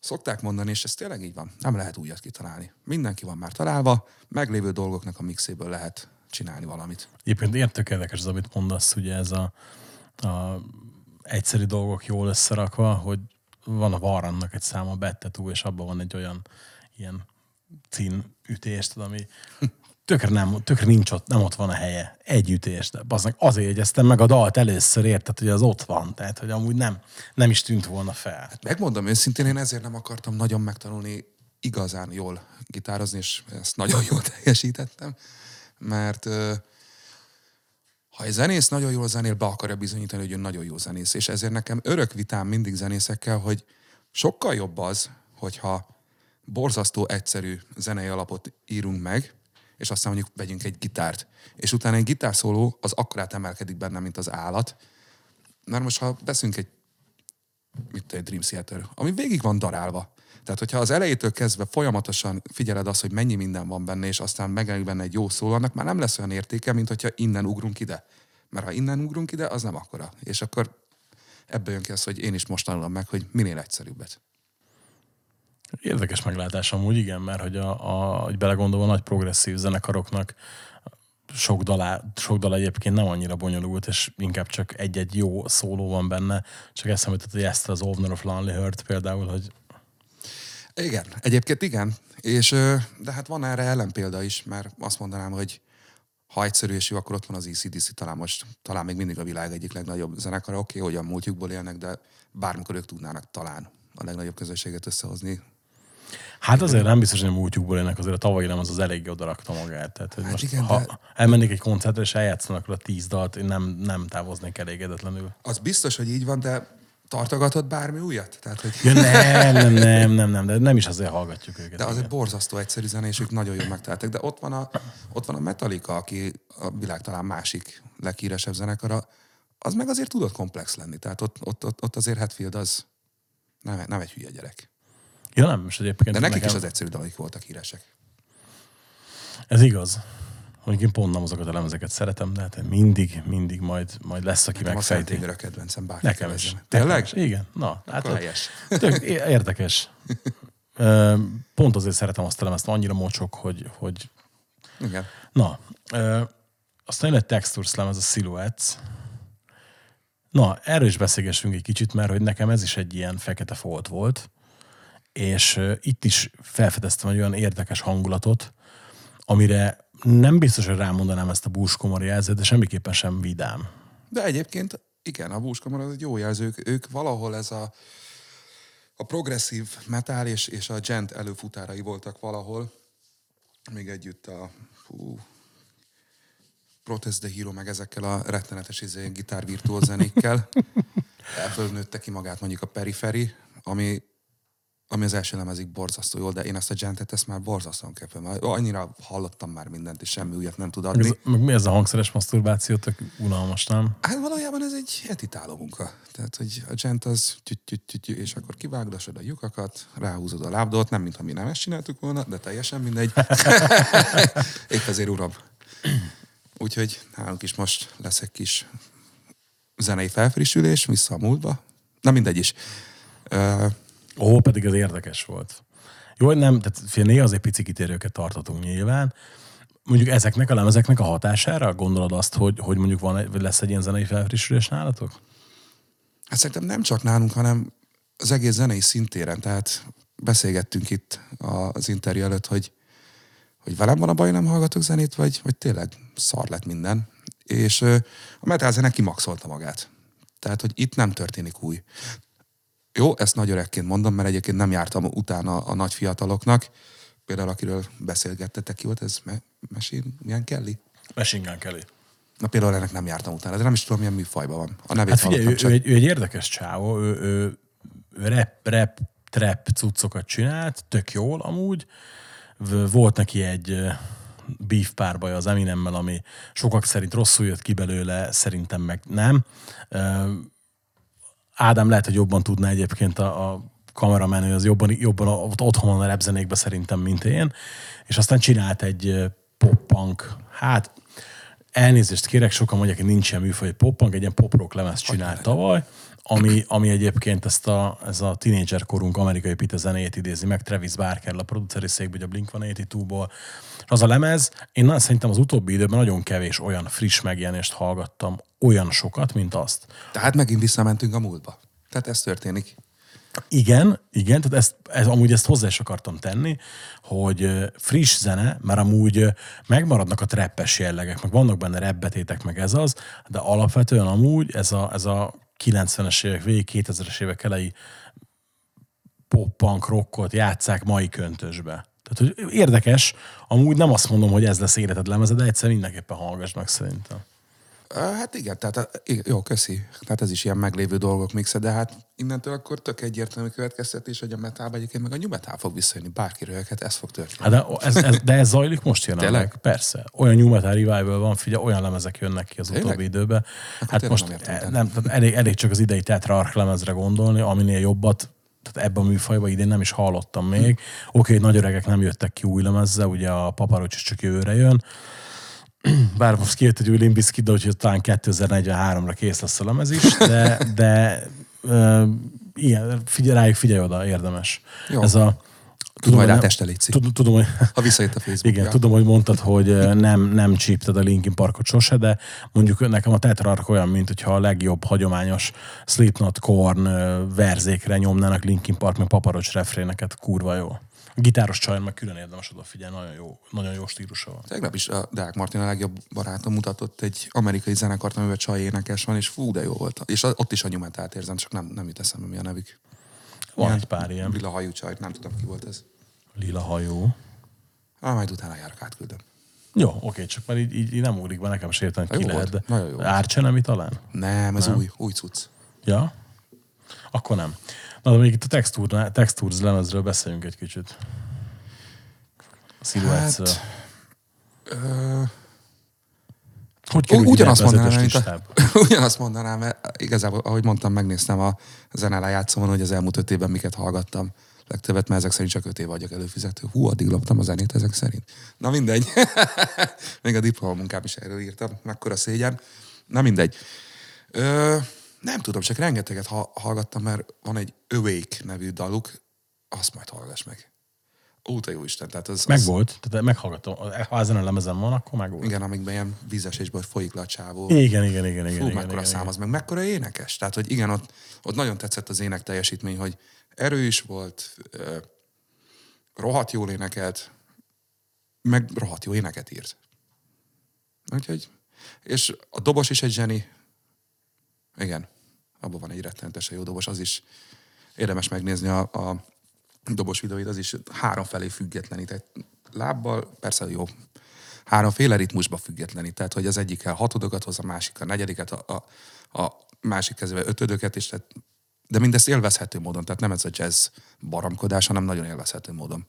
B: szokták mondani, és ez tényleg így van, nem lehet újat kitalálni. Mindenki van már találva, meglévő dolgoknak a mixéből lehet csinálni valamit.
C: Egyébként ilyen tök érdekes az, amit mondasz, ugye ez a, a egyszerű dolgok jól összerakva, hogy van a Varrannak egy száma Bettetú, és abban van egy olyan ilyen cín ütés, tudod, ami tökre, nem, tökre nincs ott, nem ott van a helye. Egy ütés, de bazdmeg azért jegyeztem meg a dalt először, érted, hogy az ott van, tehát hogy amúgy nem, nem is tűnt volna fel.
B: Megmondom őszintén, én ezért nem akartam nagyon megtanulni igazán jól gitározni, és ezt nagyon jól teljesítettem, mert ha egy zenész nagyon jól zenél, be akarja bizonyítani, hogy ő nagyon jó zenész, és ezért nekem örök vitám mindig zenészekkel, hogy sokkal jobb az, hogyha borzasztó egyszerű zenei alapot írunk meg, és aztán mondjuk vegyünk egy gitárt. És utána egy gitárszóló az akkorát emelkedik benne, mint az állat. Mert most, ha veszünk egy egy Dream Theater, ami végig van darálva. Tehát, hogyha az elejétől kezdve folyamatosan figyeled azt, hogy mennyi minden van benne, és aztán megjelenik benne egy jó szó, annak már nem lesz olyan értéke, mint hogyha innen ugrunk ide. Mert ha innen ugrunk ide, az nem akkora. És akkor ebből jön ki az, hogy én is most tanulom meg, hogy minél egyszerűbbet.
C: Érdekes meglátás amúgy, igen, mert hogy, a, a, hogy belegondolva nagy progresszív zenekaroknak sok dal, sok dal egyébként nem annyira bonyolult, és inkább csak egy-egy jó szóló van benne. Csak eszembe jutott, hogy ezt az Ovner of Lonely Heart például, hogy
B: Igen, egyébként igen. És, de hát van erre ellenpélda is, mert azt mondanám, hogy ha egyszerű és jó, akkor ott van az ECDC, talán most, talán még mindig a világ egyik legnagyobb zenekara. Oké, okay, hogy a múltjukból élnek, de bármikor ők tudnának talán a legnagyobb közösséget összehozni.
C: Hát azért nem biztos, hogy a múltjukból élnek, azért a tavalyi nem az az eléggé odarakta magát. Tehát, hogy
B: Hát
C: most,
B: igen,
C: ha
B: de-
C: elmennék egy koncertre, és eljátszanak a tíz dalt, én nem, nem távoznék elégedetlenül.
B: Az biztos, hogy így van, de tartogatod bármi újat? Tehát, hogy...
C: Ja, nem, nem, nem, nem, nem, de nem is azért hallgatjuk őket.
B: De az egy borzasztó egyszerű zene, és ők nagyon jól megtalálták. De ott van a, ott van a Metallica, aki a világ talán másik leghíresebb zenekara, az meg azért tudott komplex lenni. Tehát ott, ott, ott, ott azért Hetfield az nem, nem egy hülye gyerek.
C: Ja, nem, és egyébként
B: De nekik
C: nekem,
B: is az egyszerű dalok voltak híresek.
C: Ez igaz. Mondjuk én pont nem azokat a lemezeket szeretem, de hát mindig, mindig majd, majd lesz, aki
B: Nekem
C: megfejti.
B: Szentendre a kedvencem, bárki
C: Nekem is. Nekem
B: Tényleg?
C: is. Igen. Na, hát
B: helyes.
C: tök érdekes. Pont azért szeretem azt a lemezt, annyira mocsok, hogy, hogy
B: Igen.
C: Na, aztán jön egy textures lemez, a Silhouettes. Na, erről is beszélgessünk egy kicsit, mert hogy nekem ez is egy ilyen fekete folt volt, és itt is felfedeztem egy olyan érdekes hangulatot, amire nem biztos, hogy rámondanám ezt a búskomori jelzőt, de semmiképpen sem vidám.
B: De egyébként igen, a búskamar az egy jó jelző. Ők, ők valahol ez a, a progresszív metal és, és a gent előfutárai voltak valahol. Még együtt a fú, Protest the Hero, meg ezekkel a rettenetes izé, gitárvirtuóz zenékkel. Ebből nőtte ki magát mondjuk a periferi, ami ami az első lemezig borzasztó jó, de én ezt a gentet, ezt már borzasztóan kepem. Annyira hallottam már mindent, és semmi újat nem tud adni.
C: Ez, meg mi ez a hangszeres maszturbáció? Tök unalmas, nem?
B: Hát valójában ez egy etitáló munka. Tehát, hogy a gent az tyü, és akkor kivágdasod a lyukakat, ráhúzod a lábdot, nem mintha mi nem ezt csináltuk volna, de teljesen mindegy. Épp ezért uram. Úgyhogy nálunk is most lesz egy kis zenei felfrissülés, vissza a múltba. Na mindegy is. Uh,
C: Ó, pedig ez érdekes volt. Jó, hogy nem, tehát fél néha azért pici kitérőket tartatunk nyilván. Mondjuk ezeknek a lemezeknek a hatására gondolod azt, hogy, hogy mondjuk van, lesz egy ilyen zenei felfrissülés nálatok?
B: Hát szerintem nem csak nálunk, hanem az egész zenei szintéren. Tehát beszélgettünk itt az interjú előtt, hogy, hogy velem van a baj, nem hallgatok zenét, vagy, vagy tényleg szar lett minden. És a metal zene kimaxolta magát. Tehát, hogy itt nem történik új. Jó, ezt nagy öregként mondom, mert egyébként nem jártam utána a nagy fiataloknak. Például akiről beszélgettetek, ki volt ez? Me- Mesén? Milyen Kelly?
C: Machine Gun Kelly.
B: Na például ennek nem jártam utána, de nem is tudom, milyen műfajban van. A nevét
C: Hát figyelj, ő, ő, egy, ő egy érdekes csávó, ő, ő, ő rap, rap, trap cuccokat csinált, tök jól amúgy. Volt neki egy beef párbaj az Eminemmel, ami sokak szerint rosszul jött ki belőle, szerintem meg nem. Ádám lehet, hogy jobban tudná egyébként a, a kameramenő, az jobban, jobban a- ott otthon van a repzenékben szerintem, mint én. És aztán csinált egy pop-punk, hát elnézést kérek, sokan mondják, hogy nincs ilyen műfaj, hogy pop-punk, egy ilyen pop-rock lemez csinált tavaly, ami, ami egyébként ezt a, ez a tínédzser korunk amerikai pite zenét idézi meg, Travis Barker a produceri székből, a Blink-182-ból. És az a lemez, én na- szerintem az utóbbi időben nagyon kevés olyan friss megjelenést hallgattam, olyan sokat, mint azt.
B: Tehát megint visszamentünk a múltba. Tehát ez történik.
C: Igen, igen, tehát ezt, ez, amúgy ezt hozzá is akartam tenni, hogy friss zene, mert amúgy megmaradnak a treppes jellegek, meg vannak benne repbetétek, meg ez az, de alapvetően amúgy ez a, ez a 90-es évek végig, 2000-es évek elejé pop-punk rockot játszák mai köntösbe. Tehát, hogy érdekes, amúgy nem azt mondom, hogy ez lesz életed lemeze, de egyszer mindenképpen hallgass meg szerintem.
B: Hát igen, tehát jó, köszi. Tehát ez is ilyen meglévő dolgok mixe, de hát innentől akkor tök egyértelmű következtetés, hogy a metálba egyébként meg a new metal fog visszajönni. Bárki röhöghet, ez fog történni.
C: Hát de ez, ez, de ez zajlik most jelenleg.
B: Tényleg?
C: Persze. Olyan New Metal Revival van, figyelj, olyan lemezek jönnek ki az
B: Tényleg?
C: utóbbi időben. Hát
B: tényleg
C: most
B: nem értem,
C: eh, nem, elég, elég csak az idei Tetrarch lemezre gondolni, aminél jobbat tehát ebben a műfajban idén nem is hallottam még. Oké, okay, nagy öregek nem jöttek ki új lemezzel, ugye a Paparocs is csak jövőre jön. Bár most kijött egy új Limbiskit, de úgyhogy talán 2043-ra kész lesz a lemez is, de, de uh, ilyen, figyelj, rájuk figyelj oda, érdemes.
B: Jó.
C: Ez a,
B: majd
C: hogy nem-
B: áteste, létszik.
C: Tudom, tudom, hogy
B: Ha visszajött a Facebook.
C: igen, tudom, hogy mondtad, hogy ö, nem, nem csípted a Linkin Parkot sose, de mondjuk nekem a Tetrarch olyan, mint hogyha a legjobb hagyományos Slipknot, Korn ö, verzékre nyomnának Linkin Park, meg paparocs refréneket, kurva jó. A gitáros csajn meg külön érdemes odafigyelni, nagyon jó, nagyon jó stílusa van.
B: Tegnap is a Deák Martin a legjobb barátom mutatott egy amerikai zenekart, amiben csaj énekes van, és fú, de jó volt. És ott is a nyumetát érzem, csak nem, nem jut eszembe, mi a nevük.
C: Van egy pár ilyen.
B: Lila hajú csaj, nem tudom ki volt ez.
C: Lila hajó.
B: Ah, majd utána járok, átküldöm.
C: Jó, oké, csak már így, így, nem ugrik be nekem se értem, ki lehet, de. Árcsenemi talán?
B: Nem, ez új, új cucc.
C: Ja? Akkor nem. Na, de még itt a textúr, textúrz lemezről beszéljünk egy kicsit. A.
B: Hát, Ö,
C: hogy került
B: ugyanazt mondanám, mint a, ugyanazt mondanám, mert igazából, ahogy mondtam, megnéztem a zene lejátszomon, hogy az elmúlt öt évben miket hallgattam. Legtöbbet, mert ezek szerint csak öt év vagyok előfizető. Hú, addig loptam a zenét ezek szerint. Na mindegy. Még a diplomamunkám is erről írtam. Mekkora szégyen. Na mindegy. Ö, nem tudom, csak rengeteget ha- hallgattam, mert van egy Awake nevű daluk, azt majd hallgass meg. Ó, te jó Isten, tehát az,
C: Meg
B: az,
C: volt, tehát meghallgatom. Ha ezen a lemezen van, akkor meg volt.
B: igen, amikben ilyen vízesésből folyik le a csávó.
C: Igen, igen, igen, igen.
B: Fú,
C: igen,
B: mekkora
C: igen,
B: szám az, meg mekkora énekes. Tehát, hogy igen, ott, ott nagyon tetszett az ének teljesítmény, hogy erős volt, ö, rohadt jól énekelt, meg rohadt jó éneket írt. Úgyhogy, és a dobos is egy zseni. Igen, abban van egy rettenetesen jó dobos, az is érdemes megnézni a, a dobos videóit, az is három felé függetlenített lábbal, persze jó, háromféle ritmusba függetlenít, tehát hogy az egyikkel hatodokat hoz, a másik a negyediket, a, a, a másik kezével ötödöket, és tehát de mindezt élvezhető módon, tehát nem ez a jazz baramkodás, hanem nagyon élvezhető módon.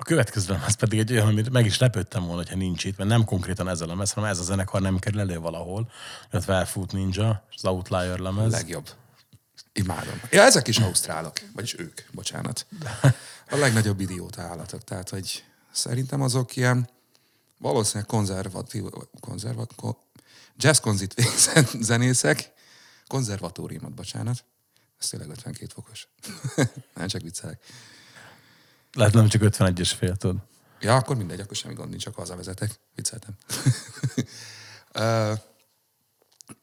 C: A következő lemez pedig egy olyan, amit meg is lepődtem volna, hogyha nincs itt, mert nem konkrétan ez a lemez, hanem ez a zenekar nem kerül elő valahol. A Twelve Ninja, az Outlier lemez.
B: Legjobb. Imádom. Ja, ezek is ausztrálok. Vagyis ők, bocsánat. A legnagyobb idióta állatok. Tehát, hogy szerintem azok ilyen valószínűleg konzervatív, konzervat, ko, jazz konzit zenészek, konzervatóriumot, bocsánat. Ez tényleg 52 fokos. nem csak viccelek.
C: Lehet nem csak 51-es fél, tudod.
B: Ja, akkor mindegy, akkor semmi gond nincs, csak hazavezetek. Vicceltem. uh,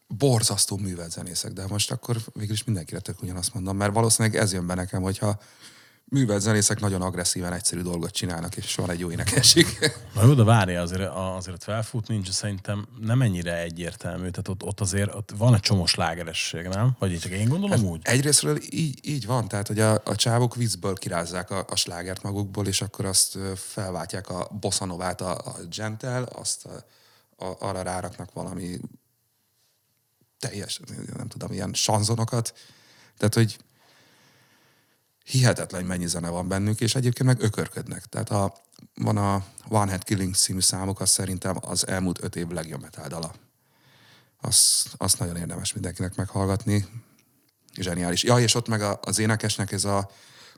B: borzasztó művelt zenészek, de most akkor végül is mindenkire tök ugyanazt mondom, mert valószínűleg ez jön be nekem, hogyha művelt zenészek nagyon agresszíven egyszerű dolgot csinálnak, és van egy jó énekesik.
C: Na jó, de várja, azért, azért felfut nincs, szerintem nem ennyire egyértelmű. Tehát ott, ott azért ott van egy csomós lágeresség, nem? Vagy csak én gondolom hát úgy?
B: Egyrésztről így, így van, tehát hogy a, a csávok vízből kirázzák a, a slágert magukból, és akkor azt felváltják a bossanovát a, a gentle, azt a, a, arra ráraknak valami teljes, nem tudom, ilyen sanzonokat. Tehát, hogy hihetetlen, mennyi zene van bennük, és egyébként meg ökörködnek. Tehát a, van a One Head Killing című számok, az szerintem az elmúlt öt év legjobb metáldala. Azt, azt nagyon érdemes mindenkinek meghallgatni. Zseniális. Ja, és ott meg az énekesnek ez a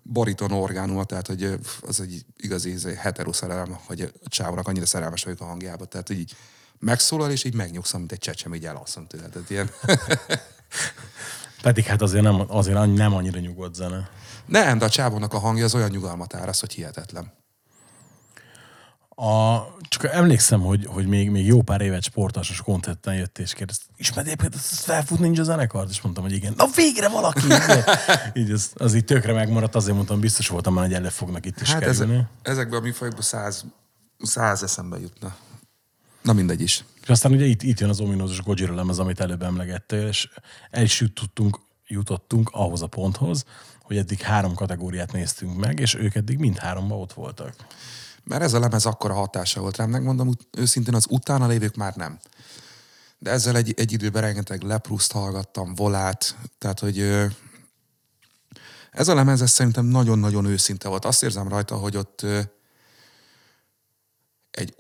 B: bariton orgánuma, tehát hogy az egy igazi heteroszerelem, hogy a csávónak annyira szerelmes vagyok a hangjába, tehát így megszólal, és így megnyugszom, mint egy csecsem, így elalszom tőle. Tehát ilyen...
C: Pedig hát azért nem, azért nem annyira nyugodt zene.
B: Nem, de a csávónak a hangja az olyan nyugalmat áraszt, hogy hihetetlen.
C: A, csak emlékszem, hogy, hogy még, még jó pár évet sportasos koncerten jött és kérdezt, ismered egyébként ezt felfut nincs a zenekart? És mondtam, hogy igen. Na végre valaki! így az, az így tökre megmaradt, azért mondtam, biztos voltam már, hogy elő fognak itt is hát kerülni. Ezek,
B: ezekben a műfajokban száz, száz eszembe jutna. Na mindegy is.
C: És aztán ugye itt, itt jön az ominózus Gojira lemez, amit előbb emlegettél, és el is jutottunk, jutottunk ahhoz a ponthoz, hogy eddig három kategóriát néztünk meg, és ők eddig mind háromba ott voltak.
B: Mert ez a lemez akkora hatása volt rám, megmondom őszintén, az utána lévők már nem. De ezzel egy, egy időben rengeteg lepruszt hallgattam, volát, tehát hogy ez a lemez ez szerintem nagyon-nagyon őszinte volt. Azt érzem rajta, hogy ott egy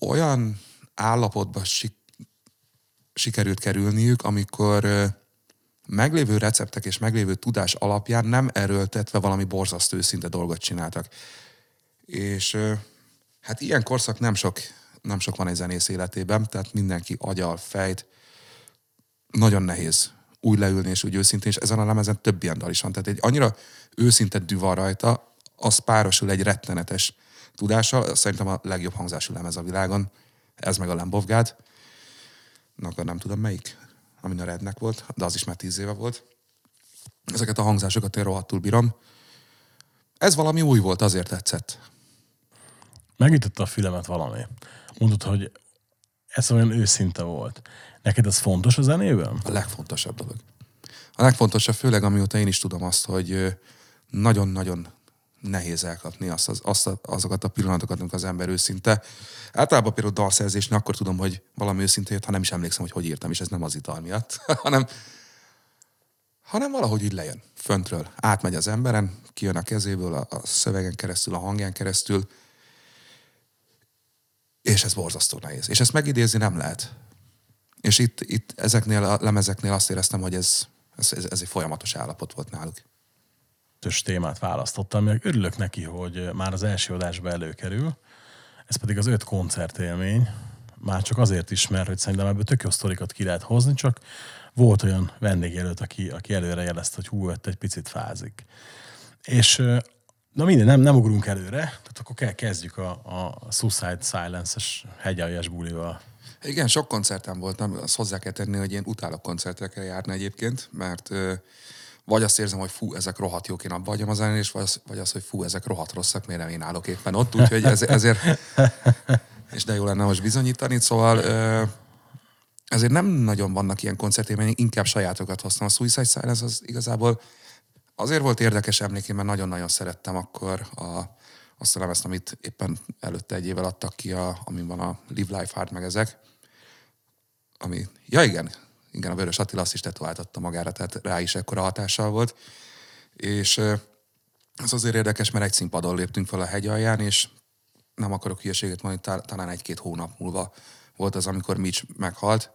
B: olyan állapotba sik- sikerült kerülniük, amikor meglévő receptek és meglévő tudás alapján nem erőltetve valami borzasztó őszinte dolgot csináltak. És hát ilyen korszak nem sok, nem sok van egy zenész életében, tehát mindenki agyal, fejt. Nagyon nehéz úgy leülni és úgy őszintén, és ezen a lemezen több ilyen dal is van. Tehát egy annyira őszinte dű van rajta, az párosul egy rettenetes tudással, szerintem a legjobb hangzású lemez a világon, ez meg a Lamb of God. Na, akkor nem tudom melyik, amin a Rednek volt, de az is már tíz éve volt. Ezeket a hangzásokat én rohadtul bírom. Ez valami új volt, azért tetszett.
C: Megütötte a fülemet valami. Mondod, hogy ez olyan őszinte volt. Neked ez fontos a zenében?
B: A legfontosabb dolog. A legfontosabb, főleg amióta én is tudom azt, hogy nagyon-nagyon nehéz elkapni azt, az, azt, azokat a pillanatokat, amikor az ember őszinte. Általában például dalszerzésnél akkor tudom, hogy valami őszintét, ha nem is emlékszem, hogy hogy írtam, és ez nem az ital miatt, hanem, hanem valahogy így lejön föntről. Átmegy az emberen, kijön a kezéből, a, a szövegen keresztül, a hangján keresztül, és ez borzasztó nehéz. És ezt megidézni nem lehet. És itt, itt ezeknél a lemezeknél azt éreztem, hogy ez, ez, ez egy folyamatos állapot volt náluk
C: ötös témát választottam, meg örülök neki, hogy már az első adásba előkerül. Ez pedig az öt koncertélmény. Már csak azért is, mert hogy szerintem ebből tök jó sztorikat ki lehet hozni, csak volt olyan vendégjelölt, aki, aki előre jelezte, hogy hú, egy picit fázik. És na minden, nem, nem ugrunk előre, tehát akkor kell kezdjük a, a Suicide Silence-es hegyaljas bulival.
B: Igen, sok koncertem voltam, azt hozzá kell tenni, hogy én utálok koncertekre járni egyébként, mert vagy azt érzem, hogy fú, ezek rohadt jók, én abba hagyom a zenélést, vagy az, vagy az, hogy fú, ezek rohadt rosszak, miért nem én állok éppen ott, úgyhogy ez, ezért, és de jó lenne most bizonyítani, szóval ezért nem nagyon vannak ilyen koncertélmények, inkább sajátokat hoztam. A Suicide Silence az igazából azért volt érdekes emlékén, mert nagyon-nagyon szerettem akkor a, azt a lemezt, amit éppen előtte egy évvel adtak ki, a, amin van a Live Life Hard meg ezek, ami, ja igen, Igen, a Vörös Attila azt is tetováltatta magára, tehát rá is ekkora hatással volt. És ez azért érdekes, mert egy színpadon léptünk fel a hegy alján, és nem akarok hülyeséget mondani, talán egy-két hónap múlva volt az, amikor Mitch meghalt.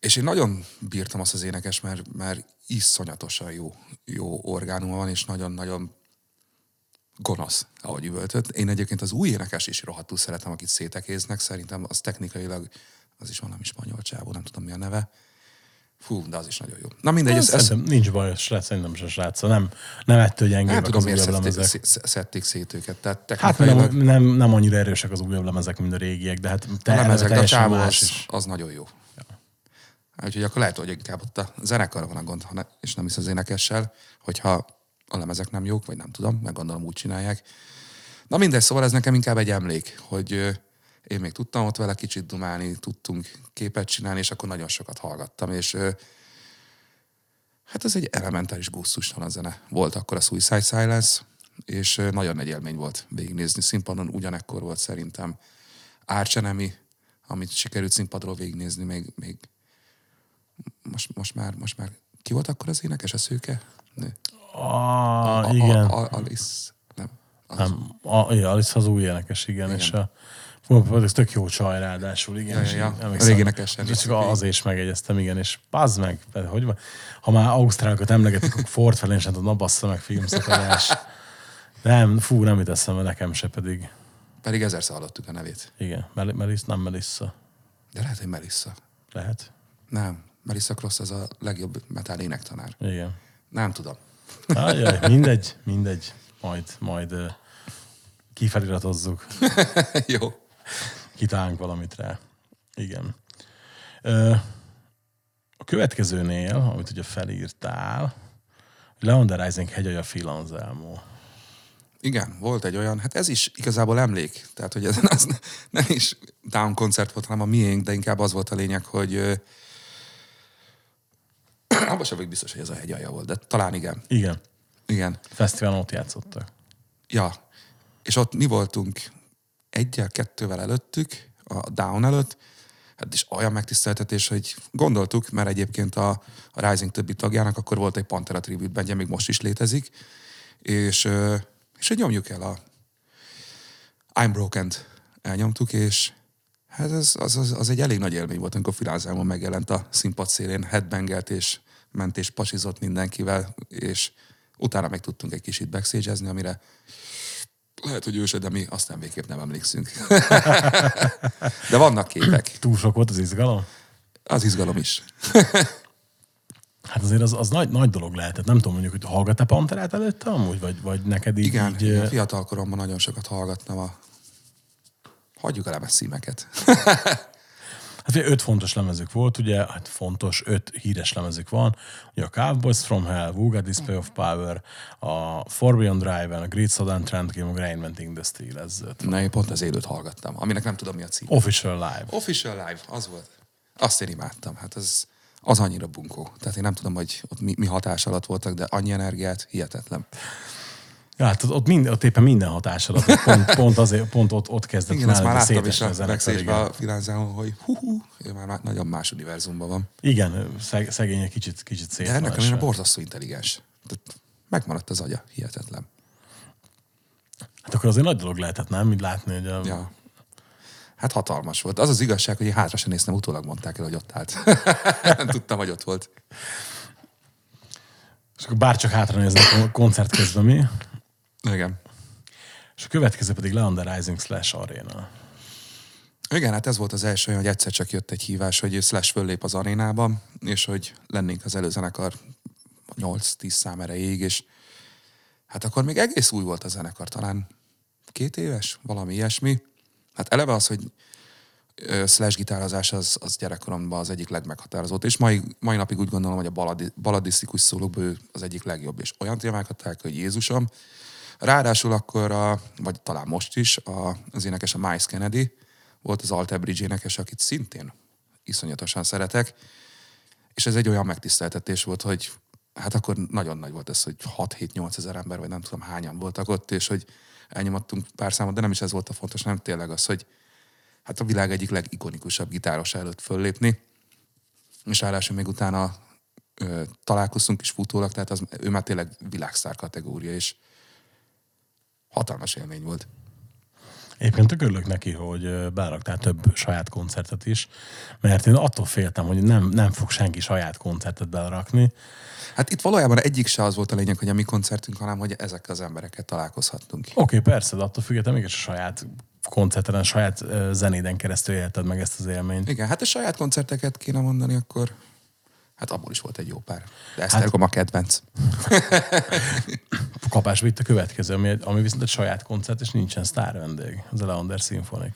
B: És én nagyon bírtam azt az énekes, mert, mert iszonyatosan jó, jó orgánuma van, és nagyon-nagyon gonosz, ahogy üvöltött. Én egyébként az új énekes is rohadtul szeretem, akit szétekéznek. Szerintem az technikailag, az is valami spanyol csávó, nem tudom mi a neve. Fú, de az is nagyon jó. Na mindegy, ez, ez,
C: nincs baj, srác, szerintem se srác. Nem, nem ettől
B: nem
C: gyengébbek
B: tudom,
C: az
B: miért szedték, szedték szét őket. Tehát
C: Hát nem, nem, nem annyira erősek az újabb lemezek, mint a régiek, de hát
B: a
C: te,
B: lemezek, de a csávó az,
C: is.
B: az nagyon jó. Ja. Úgyhogy akkor lehet, hogy inkább ott a zenekar van a gond, ne, és nem is az énekessel, hogyha a lemezek nem jók, vagy nem tudom, meg gondolom úgy csinálják. Na mindegy, szóval ez nekem inkább egy emlék, hogy én még tudtam ott vele kicsit dumálni, tudtunk képet csinálni, és akkor nagyon sokat hallgattam, és hát ez egy elementáris gusztustalan zene. Volt akkor a Suicide Silence, és nagyon nagy élmény volt végignézni. Színpadon ugyanekkor volt szerintem Arch Enemy, amit sikerült színpadról végignézni, még, még most, most, már, most már ki volt akkor az énekes, a szőke? Nő.
C: Ah,
B: A-
C: igen.
B: A, a, Alice, nem. Az,
C: Nem, a, ja, Alice az új énekes, igen, igen. és a Fú, ez tök jó csaj ráadásul, igen.
B: Ja,
C: és
B: ja,
C: emlékszem,
B: régi énekesen
C: Csak azért is megjegyeztem, igen, és pazd meg, hogy van? Ha már Ausztrálokat emlegetik, akkor Ford felén sem tudom, bassza meg filmszakadás. Nem, fú, nem jut eszembe nekem se pedig.
B: Pedig ezerszer hallottuk a nevét.
C: Igen, Mel- Melissa, nem Melissa.
B: De lehet, hogy Melissa.
C: Lehet.
B: Nem, Melissa Cross az a legjobb metal énektanár.
C: Igen.
B: Nem tudom.
C: Ajaj, mindegy, mindegy. Majd, majd kifeliratozzuk.
B: Jó.
C: Kitálunk valamit rá. Igen. A következőnél, amit ugye felírtál, the Rising hegyalja Phil Anselmo.
B: Igen, volt egy olyan, hát ez is igazából emlék. Tehát, hogy ez az nem is down koncert volt, hanem a miénk, de inkább az volt a lényeg, hogy abban sem vagyok biztos, hogy ez a hegyalja volt, de talán igen.
C: Igen,
B: Igen.
C: fesztiválon ott játszottak.
B: Ja. És ott mi voltunk egyel, kettővel előttük, a Down előtt, hát is olyan megtiszteltetés, hogy gondoltuk, mert egyébként a, a Rising többi tagjának akkor volt egy Pantera tribute bandje, még most is létezik, és, és hogy nyomjuk el a I'm Broken-t. Elnyomtuk, és hát az, az, az, az, egy elég nagy élmény volt, amikor Filázámon megjelent a színpad szélén, headbangelt és ment és pasizott mindenkivel, és utána meg tudtunk egy kicsit backstage amire lehet, hogy őse, de mi aztán végképp nem emlékszünk. de vannak képek.
C: Túl sok volt az izgalom?
B: Az izgalom is.
C: Hát azért az, az nagy, nagy dolog lehetett. Nem tudom, mondjuk, hogy hallgattál Panterát előtte amúgy, vagy, vagy neked így,
B: Igen,
C: így
B: igen fiatal koromban nagyon sokat hallgattam a... Hagyjuk a lemez címeket.
C: Hát ugye öt fontos lemezük volt, ugye, hát fontos, öt híres lemezük van. Ugye a Cowboys from Hell, Vuga Display of Power, a For Beyond Drive, a Great Southern Trend Game, a Reinventing the Steel, ez öt.
B: Na, én pont az élőt hallgattam, aminek nem tudom mi a cím.
C: Official Live.
B: Official Live, az volt. Azt én imádtam. Hát az, az annyira bunkó. Tehát én nem tudom, hogy ott mi, mi hatás alatt voltak, de annyi energiát, hihetetlen.
C: Ja, hát ott, minden, ott éppen minden hatás alatt, pont, pont, azért, pont ott, ott kezdett
B: Igen, ezt már láttam is a backstage a Filánzában, hogy hú, hú, ő már má- nagyon más univerzumban van.
C: Igen, szeg, szegény egy kicsit, kicsit
B: De ennek ellenére borzasztó intelligens. Tehát megmaradt az agya, hihetetlen.
C: Hát akkor azért nagy dolog lehetett, nem? Mint látni, hogy a...
B: Ja. Hát hatalmas volt. Az az igazság, hogy én hátra sem néztem, utólag mondták el, hogy ott állt. nem tudtam, hogy ott volt.
C: És akkor bárcsak hátra néznek a koncert közben mi.
B: Igen.
C: És a következő pedig the Rising Slash Arena.
B: Igen, hát ez volt az első olyan, hogy egyszer csak jött egy hívás, hogy Slash föllép az arénába, és hogy lennénk az előzenekar 8-10 szám erejéig, és hát akkor még egész új volt a zenekar, talán két éves, valami ilyesmi. Hát eleve az, hogy slash gitározás az, az gyerekkoromban az egyik legmeghatározót, és mai, mai napig úgy gondolom, hogy a baladi, baladisztikus szólókból az egyik legjobb, és olyan témákat talál, hogy Jézusom. Ráadásul akkor, a, vagy talán most is, a, az énekes a Miles Kennedy, volt az Alter Bridge énekes, akit szintén iszonyatosan szeretek, és ez egy olyan megtiszteltetés volt, hogy hát akkor nagyon nagy volt ez, hogy 6-7-8 ezer ember, vagy nem tudom hányan voltak ott, és hogy elnyomattunk pár számot, de nem is ez volt a fontos, nem tényleg az, hogy hát a világ egyik legikonikusabb gitáros előtt föllépni. és ráadásul még utána ö, találkoztunk is futólag, tehát az, ő már tényleg világsztár kategória, és hatalmas élmény volt.
C: Egyébként tök örülök neki, hogy ö, beleraktál több saját koncertet is, mert én attól féltem, hogy nem, nem fog senki saját koncertet belerakni.
B: Hát itt valójában egyik se az volt a lényeg, hogy a mi koncertünk, hanem hogy ezekkel az embereket találkozhattunk.
C: Oké, okay, persze, de attól függetlenül mégis a saját koncerten, a saját zenéden keresztül élted meg ezt az élményt.
B: Igen, hát a saját koncerteket kéne mondani, akkor hát abból is volt egy jó pár. De Esztergom a kedvenc.
C: Kapás vitt a következő, ami, ami viszont egy saját koncert, és nincsen sztár vendég, az a Leander Symphonic.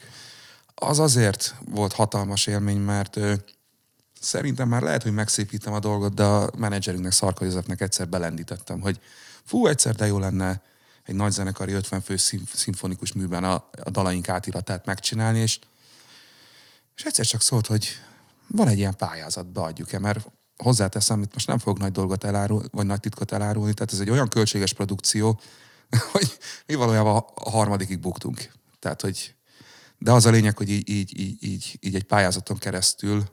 B: Az azért volt hatalmas élmény, mert ö, szerintem már lehet, hogy megszépítem a dolgot, de a menedzserünknek, Szarka Józsefnek egyszer belendítettem, hogy fú, egyszer de jó lenne egy nagy zenekari 50 fő szim- szimfonikus műben a, a dalaink átiratát megcsinálni, és, és egyszer csak szólt, hogy van egy ilyen pályázat, beadjuk-e, mert hozzáteszem, itt most nem fogok nagy dolgot elárulni, vagy nagy titkot elárulni, tehát ez egy olyan költséges produkció, hogy mi valójában a harmadikig buktunk. Tehát, hogy de az a lényeg, hogy így, így, így, így, így egy pályázaton keresztül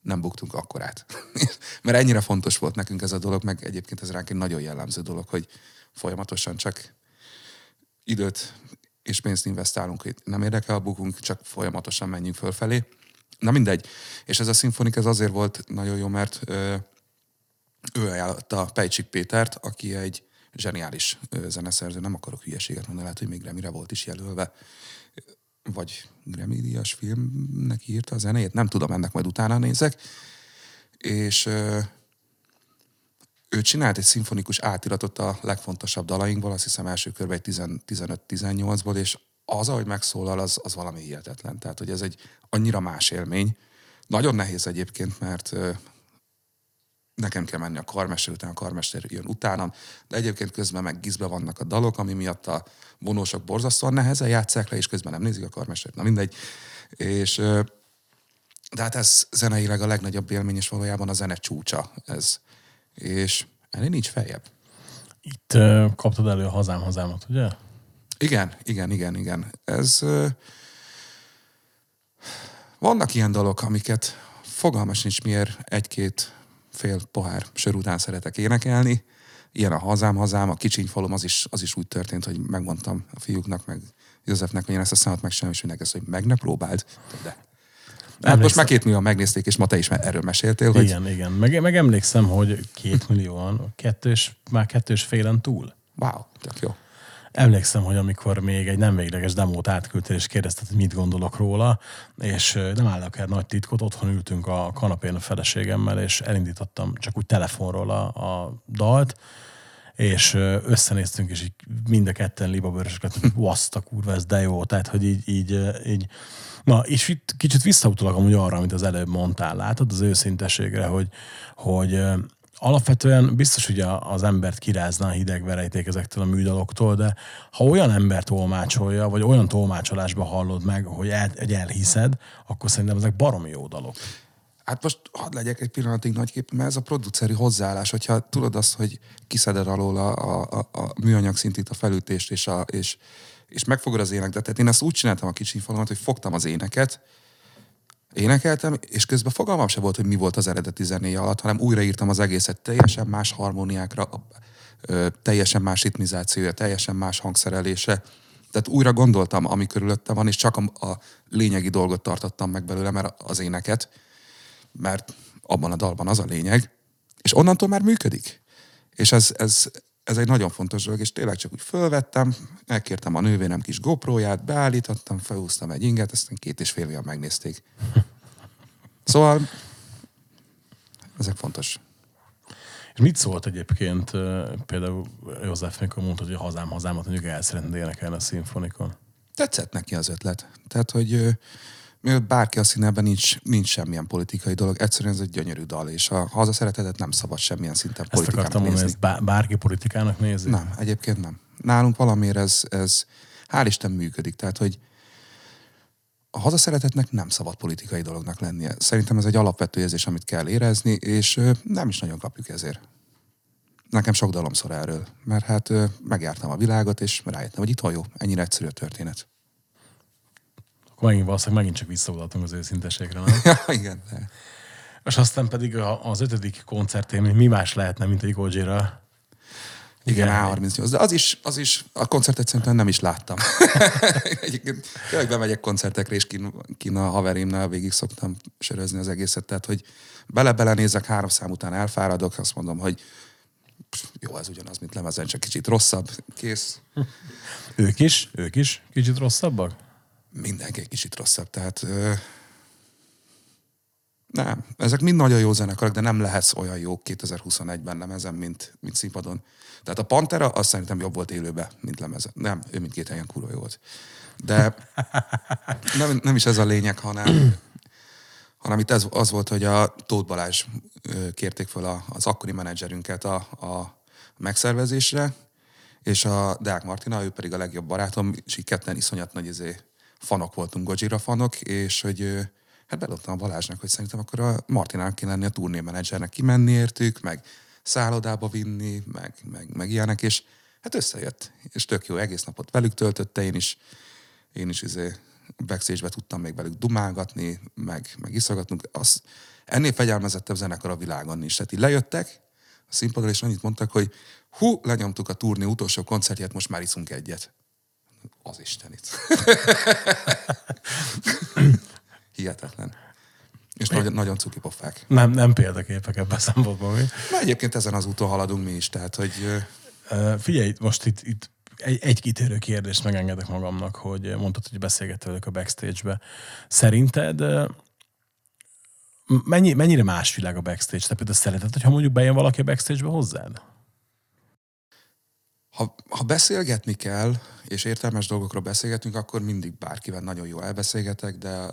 B: nem buktunk akkorát. Mert ennyire fontos volt nekünk ez a dolog, meg egyébként ez ránk egy nagyon jellemző dolog, hogy folyamatosan csak időt és pénzt investálunk, hogy nem érdekel a bukunk, csak folyamatosan menjünk fölfelé. Na mindegy. És ez a szimfonik ez azért volt nagyon jó, mert ö, ő ajánlotta Pejcsik Pétert, aki egy zseniális zeneszerző, nem akarok hülyeséget mondani, lehet, hogy még Grammy-re volt is jelölve, vagy Grammy díjas filmnek írta a zenét, nem tudom, ennek majd utána nézek. És ö, ő csinált egy szimfonikus átiratot a legfontosabb dalainkból, azt hiszem első körben egy 10 15-18-ból, és az, ahogy megszólal, az, az valami hihetetlen. Tehát, hogy ez egy annyira más élmény. Nagyon nehéz egyébként, mert nekem kell menni a karmester után, a karmester jön utánam, de egyébként közben meg gizbe vannak a dalok, ami miatt a vonósok borzasztóan nehezen játszák le, és közben nem nézik a karmestert. Na mindegy. És de hát ez zeneileg a legnagyobb élmény, és valójában a zene csúcsa ez. És ennél nincs feljebb.
C: Itt ö, kaptad elő a hazám hazámat, ugye?
B: Igen, igen, igen, igen. Ez... Vannak ilyen dolgok, amiket fogalmas nincs miért egy-két fél pohár sör után szeretek énekelni. Ilyen a hazám, hazám, a kicsiny falom, az is, az is úgy történt, hogy megmondtam a fiúknak, meg Józsefnek, hogy én ezt a számot megcsinálom, és mindenki azt, hogy meg ne próbáld. De. Hát most már két millióan megnézték, és ma te is erről meséltél, hogy
C: Igen, igen. Meg, meg emlékszem, hogy két millióan, kettős, már kettős félen túl.
B: wow, tök jó.
C: Emlékszem, hogy amikor még egy nem végleges demót átküldtél, és kérdezted, hogy mit gondolok róla, és nem állok el nagy titkot, otthon ültünk a kanapén a feleségemmel, és elindítottam csak úgy telefonról a, a dalt, és összenéztünk, és így mind a ketten libabőrösök lettünk, azt a kurva, ez de jó. Tehát, hogy így, így, így Na, és itt kicsit visszautalak amúgy arra, amit az előbb mondtál, látod, az őszintességre, hogy, hogy alapvetően biztos, hogy az embert kirázna a hideg verejték ezektől a műdaloktól, de ha olyan ember tolmácsolja, vagy olyan tolmácsolásban hallod meg, hogy, el, hogy elhiszed, akkor szerintem ezek baromi jó dalok.
B: Hát most hadd legyek egy pillanatig nagyképű, mert ez a produceri hozzáállás, hogyha tudod azt, hogy kiszeded alól a, a, a, a műanyag szintét, a felütést, és, a, és, és megfogod az éneket. Tehát én ezt úgy csináltam a kicsi falomat, hogy fogtam az éneket, énekeltem, és közben fogalmam se volt, hogy mi volt az eredeti zenéje alatt, hanem újraírtam az egészet teljesen más harmóniákra, teljesen más ritmizációja, teljesen más hangszerelése. Tehát újra gondoltam, ami körülötte van, és csak a, a lényegi dolgot tartottam meg belőle, mert az éneket, mert abban a dalban az a lényeg, és onnantól már működik. És ez, ez, ez egy nagyon fontos dolog, és tényleg csak úgy fölvettem, megkértem a nővérem kis GoPro-ját, beállítottam, felhúztam egy inget, aztán két és fél éve megnézték. Szóval ezek fontos.
C: És mit szólt egyébként például József, amikor mondtad, hogy a hazám hazámat mondjuk el szeretnéd énekelni a szimfonikon?
B: Tetszett neki az ötlet. Tehát, hogy mielőtt bárki a színeben nincs, nincs semmilyen politikai dolog, egyszerűen ez egy gyönyörű dal, és a hazaszeretetet nem szabad semmilyen szinten
C: Ezt
B: politikának
C: akartam mondani,
B: nézni.
C: ezt bá- bárki politikának nézi?
B: Nem, egyébként nem. Nálunk valamiért ez, ez hál' Isten működik. Tehát, hogy a hazaszeretetnek nem szabad politikai dolognak lennie. Szerintem ez egy alapvető érzés, amit kell érezni, és nem is nagyon kapjuk ezért. Nekem sok dalom szól erről, mert hát megjártam a világot, és rájöttem, hogy itt jó, ennyire egyszerű a történet.
C: Akkor megint valószínűleg megint csak visszaadatunk az őszinteségre, nem?
B: Igen. De.
C: És aztán pedig az ötödik koncertén mi más lehetne, mint egy Gojira.
B: Igen,
C: Igen.
B: A38. De az is, az is, a koncertet szerintem nem is láttam. Egyébként tényleg bemegyek koncertekre, és kin, kin a haverimnál végig szoktam sörözni az egészet. Tehát, hogy bele-bele nézek, három szám után elfáradok, azt mondom, hogy jó, ez ugyanaz, mint lemezen, csak kicsit rosszabb, kész.
C: Ők is, ők is kicsit rosszabbak?
B: Mindenki egy kicsit rosszabb. Tehát ö, nem, ezek mind nagyon jó zenekarok, de nem lehetsz olyan jó 2021-ben lemezen, mint, mint színpadon. Tehát a Pantera azt szerintem jobb volt élőben, mint lemezen. Nem, ő mindkét helyen kurva jó volt. De nem, nem is ez a lényeg, hanem, hanem itt ez, az volt, hogy a Tóth Balázs kérték fel az akkori menedzserünket a, a megszervezésre, és a Deák Martina, ő pedig a legjobb barátom, és így ketten iszonyat nagy izé, fanok voltunk, Gojira fanok, és hogy hát bedobtam a Balázsnak, hogy szerintem akkor a Martinának kéne lenni a turnémenedzsernek kimenni értük, meg szállodába vinni, meg, meg, meg ilyenek, és hát összejött. És tök jó, egész napot velük töltötte, én is, én is izé backstage-be tudtam még velük dumálgatni, meg, meg iszogatnunk. Az, ennél fegyelmezettebb zenekar a világon nincs. Tehát így lejöttek a színpadra, és annyit mondtak, hogy hú, lenyomtuk a turné utolsó koncertjét, most már iszunk egyet. Az Istenit. Hihetetlen. És nagyon, nagyon cuki pofák.
C: Nem, nem példaképek ebben a szempontból. mi?
B: Na egyébként ezen az úton haladunk mi is, tehát hogy Ö,
C: Figyelj, most itt, itt egy, egy kitérő kérdést megengedek magamnak, hogy mondtad, hogy beszélgettél velük a backstage-be. Szerinted mennyi, mennyire más világ a backstage? Te például szereted, hogyha mondjuk bejön valaki a backstage-be hozzád?
B: Ha, ha beszélgetni kell, és értelmes dolgokról beszélgetünk, akkor mindig bárkivel nagyon jól elbeszélgetek, de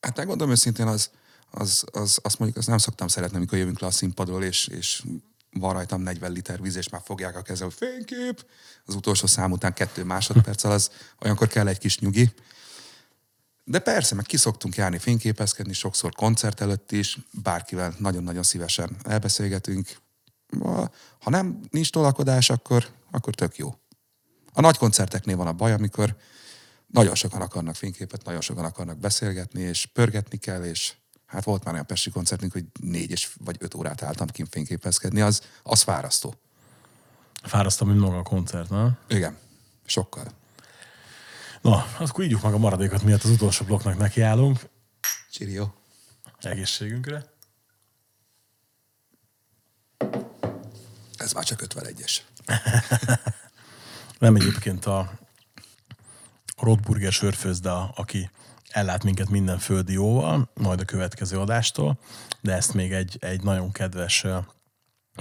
B: hát megmondom őszintén, az, az, az, azt mondjuk azt nem szoktam szeretni, amikor jövünk le a színpadról, és, és van rajtam 40 liter víz, és már fogják a kezem, fénykép, az utolsó szám után kettő másodperccel, az olyankor kell egy kis nyugi. De persze, meg kiszoktunk járni fényképezkedni, sokszor koncert előtt is, bárkivel nagyon-nagyon szívesen elbeszélgetünk. Ha nem nincs tolakodás, akkor, akkor tök jó. A nagy koncerteknél van a baj, amikor nagyon sokan akarnak fényképet, nagyon sokan akarnak beszélgetni, és pörgetni kell, és hát volt már olyan pesti koncertünk, hogy négy és vagy öt órát álltam kint fényképezkedni, az, az fárasztó.
C: Fárasztom, mint maga a koncert, na?
B: Igen, sokkal.
C: Na, akkor ígyuk meg a maradékot, miatt az utolsó blokknak nekiállunk.
B: Csirió.
C: Egészségünkre.
B: Ez már csak 51-es.
C: Nem egyébként a a Rotburger sörfőzde, aki ellát minket minden földi jóval, majd a következő adástól, de ezt még egy, egy nagyon kedves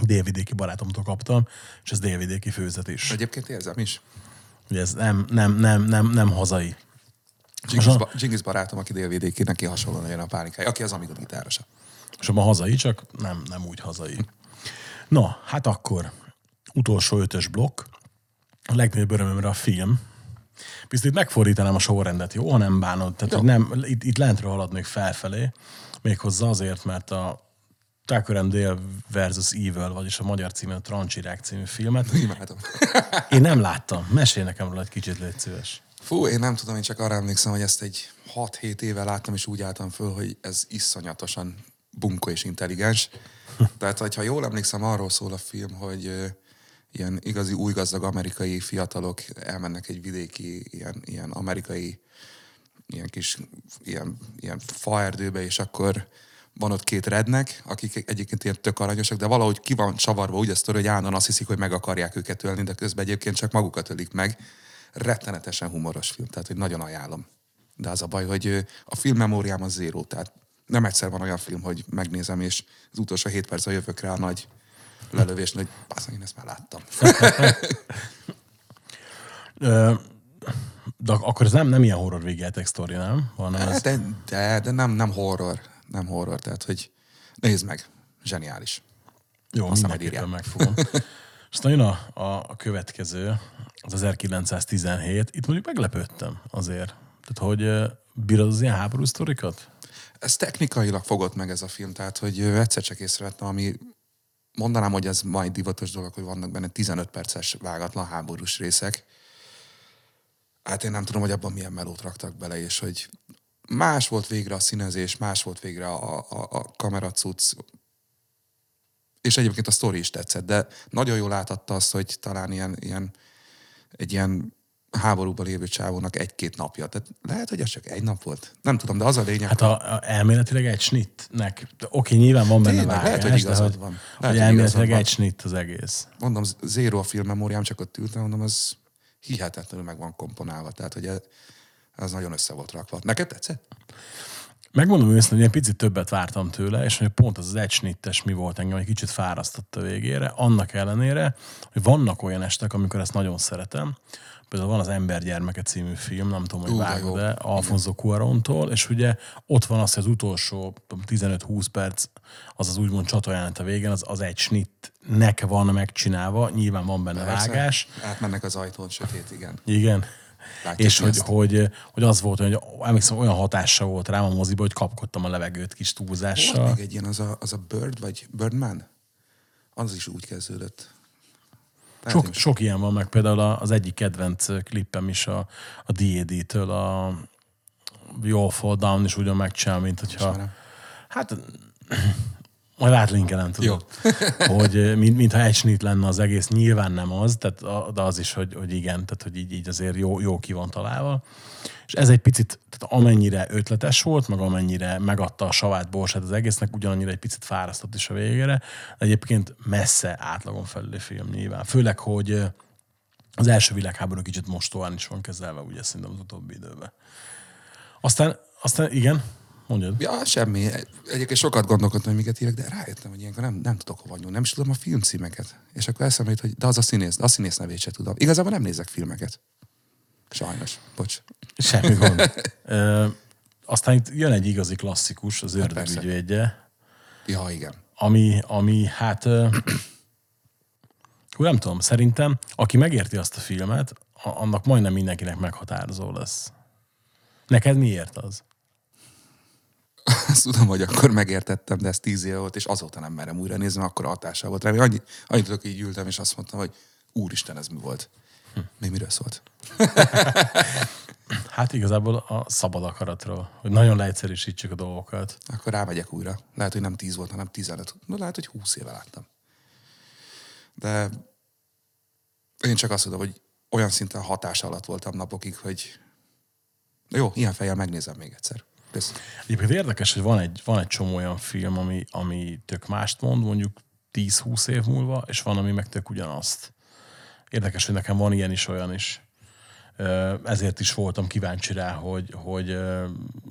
C: délvidéki barátomtól kaptam, és ez délvidéki főzet is.
B: Egyébként érzem is.
C: Ugye ez nem, nem, nem, nem, nem hazai. A-
B: ba- barátom, aki délvidéki, neki hasonlóan jön a pálinkája, aki az Amigo gitárosa.
C: És abban hazai, csak nem, nem úgy hazai. Na, hát akkor utolsó ötös blokk. A legnagyobb örömömre a film. Viszont itt megfordítanám a sorrendet, jó? Ha nem bánod. Tehát, hogy nem, itt, itt lentről haladnék felfelé. Méghozzá azért, mert a Tucker and Dale versus Evil, vagyis a magyar címe a Trancsirák című filmet.
B: Imádom.
C: Én nem láttam. Mesélj nekem róla egy kicsit, légy szíves.
B: Fú, én nem tudom, én csak arra emlékszem, hogy ezt egy 6-7 éve láttam, és úgy álltam föl, hogy ez iszonyatosan bunkó és intelligens. Tehát, hogyha jól emlékszem, arról szól a film, hogy ilyen igazi új gazdag amerikai fiatalok elmennek egy vidéki, ilyen, ilyen amerikai, ilyen kis, ilyen, ilyen faerdőbe, és akkor van ott két rednek, akik egyébként ilyen tök aranyosak, de valahogy ki van csavarva úgy a sztori, hogy állandóan azt hiszik, hogy meg akarják őket ölni, de közben egyébként csak magukat ölik meg. Rettenetesen humoros film, tehát hogy nagyon ajánlom. De az a baj, hogy a film memóriám az zéró, tehát nem egyszer van olyan film, hogy megnézem, és az utolsó hét percben jövök rá a nagy lelövés, hogy basszony, én ezt már láttam.
C: De ak- akkor ez nem, nem ilyen horror végjáték sztori, nem? Hanem ez,
B: De, de, de nem, nem horror, nem horror, tehát hogy nézd meg, zseniális.
C: Jó,
B: Aztán
C: mindenképpen megfogom. És jön a, a, a következő, az 1917. Itt mondjuk meglepődtem azért. Tehát, hogy bírod az ilyen háború sztorikat?
B: Ez technikailag fogott meg ez a film, tehát hogy egyszer csak észrevettem, ami mondanám, hogy ez majd divatos dolog, hogy vannak benne 15 perces vágatlan háborús részek. Hát én nem tudom, hogy abban milyen melót raktak bele, és hogy más volt végre a színezés, más volt végre a, a, a kameracuc, és egyébként a sztori is tetszett, de nagyon jól átadta azt, hogy talán ilyen, ilyen egy ilyen háborúban lévő csávónak egy-két napja. Tehát lehet, hogy ez csak egy nap volt. Nem tudom, de az a lényeg.
C: Hát a, a elméletileg egy snittnek, oké, nyilván van benne
B: Tényleg,
C: vágás,
B: lehet, hogy
C: de
B: igazad
C: hogy,
B: van. Lehet, hogy
C: elméletileg egy snitt az egész.
B: mondom, Zero a film memóriám, csak ott ültem, mondom, az hihetetlenül meg van komponálva. Tehát, hogy ez, ez nagyon össze volt rakva. Neked tetszett?
C: Megmondom őszintén, hogy egy picit többet vártam tőle, és hogy pont az az egy snittes mi volt engem, egy kicsit fárasztott a végére, annak ellenére, hogy vannak olyan estek, amikor ezt nagyon szeretem. Például van az Embergyermeke című film, nem tudom, hogy vágod de Alfonso Cuarontól, és ugye ott van az, hogy az utolsó 15-20 perc, az az úgymond csatajánet a végén, az, az egy snittnek van megcsinálva, nyilván van benne
B: Persze.
C: vágás.
B: Átmennek az ajtón, sötét, igen.
C: Igen.
B: Látjuk
C: és hogy,
B: ezt.
C: hogy, hogy, az volt, hogy emlékszem, olyan hatása volt rám a moziba, hogy kapkodtam a levegőt kis
B: Volt
C: túlzással.
B: még egy ilyen, az a, az a Bird, vagy Birdman? Az is úgy kezdődött.
C: Sok, sok ilyen van, meg például az egyik kedvenc klippem is a, a D&D-től, a All Fall Down is ugyan megcsinál, mint hogyha... Hát, majd átlinkelem, tudod. hogy mint, mintha egy snit lenne az egész, nyilván nem az, tehát, a- de az is, hogy, hogy igen, tehát hogy így, így azért jó, jó ki van találva. És ez egy picit, tehát amennyire ötletes volt, meg amennyire megadta a savát borsát az egésznek, ugyanannyira egy picit fárasztott is a végére. De egyébként messze átlagon felüli film nyilván. Főleg, hogy ö, az első világháború kicsit mostóan is van kezelve, ugye szerintem az utóbbi időben. Aztán, aztán igen, mondjad.
B: Ja, semmi. Egyébként sokat gondolkodtam, hogy miket írek, de rájöttem, hogy ilyenkor nem, nem tudok hova nyúlni. Nem is tudom a filmcímeket. És akkor eszembe jut, hogy de az a színész, a színész nevét se tudom. Igazából nem nézek filmeket. Sajnos. Bocs.
C: Semmi gond. Ö, aztán itt jön egy igazi klasszikus, az
B: persze.
C: ördögügyvédje,
B: Ja, igen.
C: ami, ami hát, ö, nem tudom, szerintem, aki megérti azt a filmet, annak majdnem mindenkinek meghatározó lesz. Neked miért az?
B: Azt tudom, hogy akkor megértettem, de ez tíz éve volt, és azóta nem merem újra nézni, akkor hatása volt rám. Annyi, annyit tudok, így ültem, és azt mondtam, hogy úristen, ez mi volt. Még miről szólt?
C: Hát igazából a szabad akaratról, hogy nagyon leegyszerűsítsük a dolgokat.
B: Akkor rámegyek újra. Lehet, hogy nem 10 volt, hanem 15. Na, lehet, hogy 20 éve láttam. De én csak azt tudom, hogy olyan szinten hatás alatt voltam napokig, hogy jó, ilyen fejjel megnézem még egyszer. Kösz.
C: Egyébként érdekes, hogy van egy, van egy csomó olyan film, ami, ami tök mást mond, mondjuk 10-20 év múlva, és van, ami meg tök ugyanazt. Érdekes, hogy nekem van ilyen is, olyan is. Ezért is voltam kíváncsi rá, hogy, hogy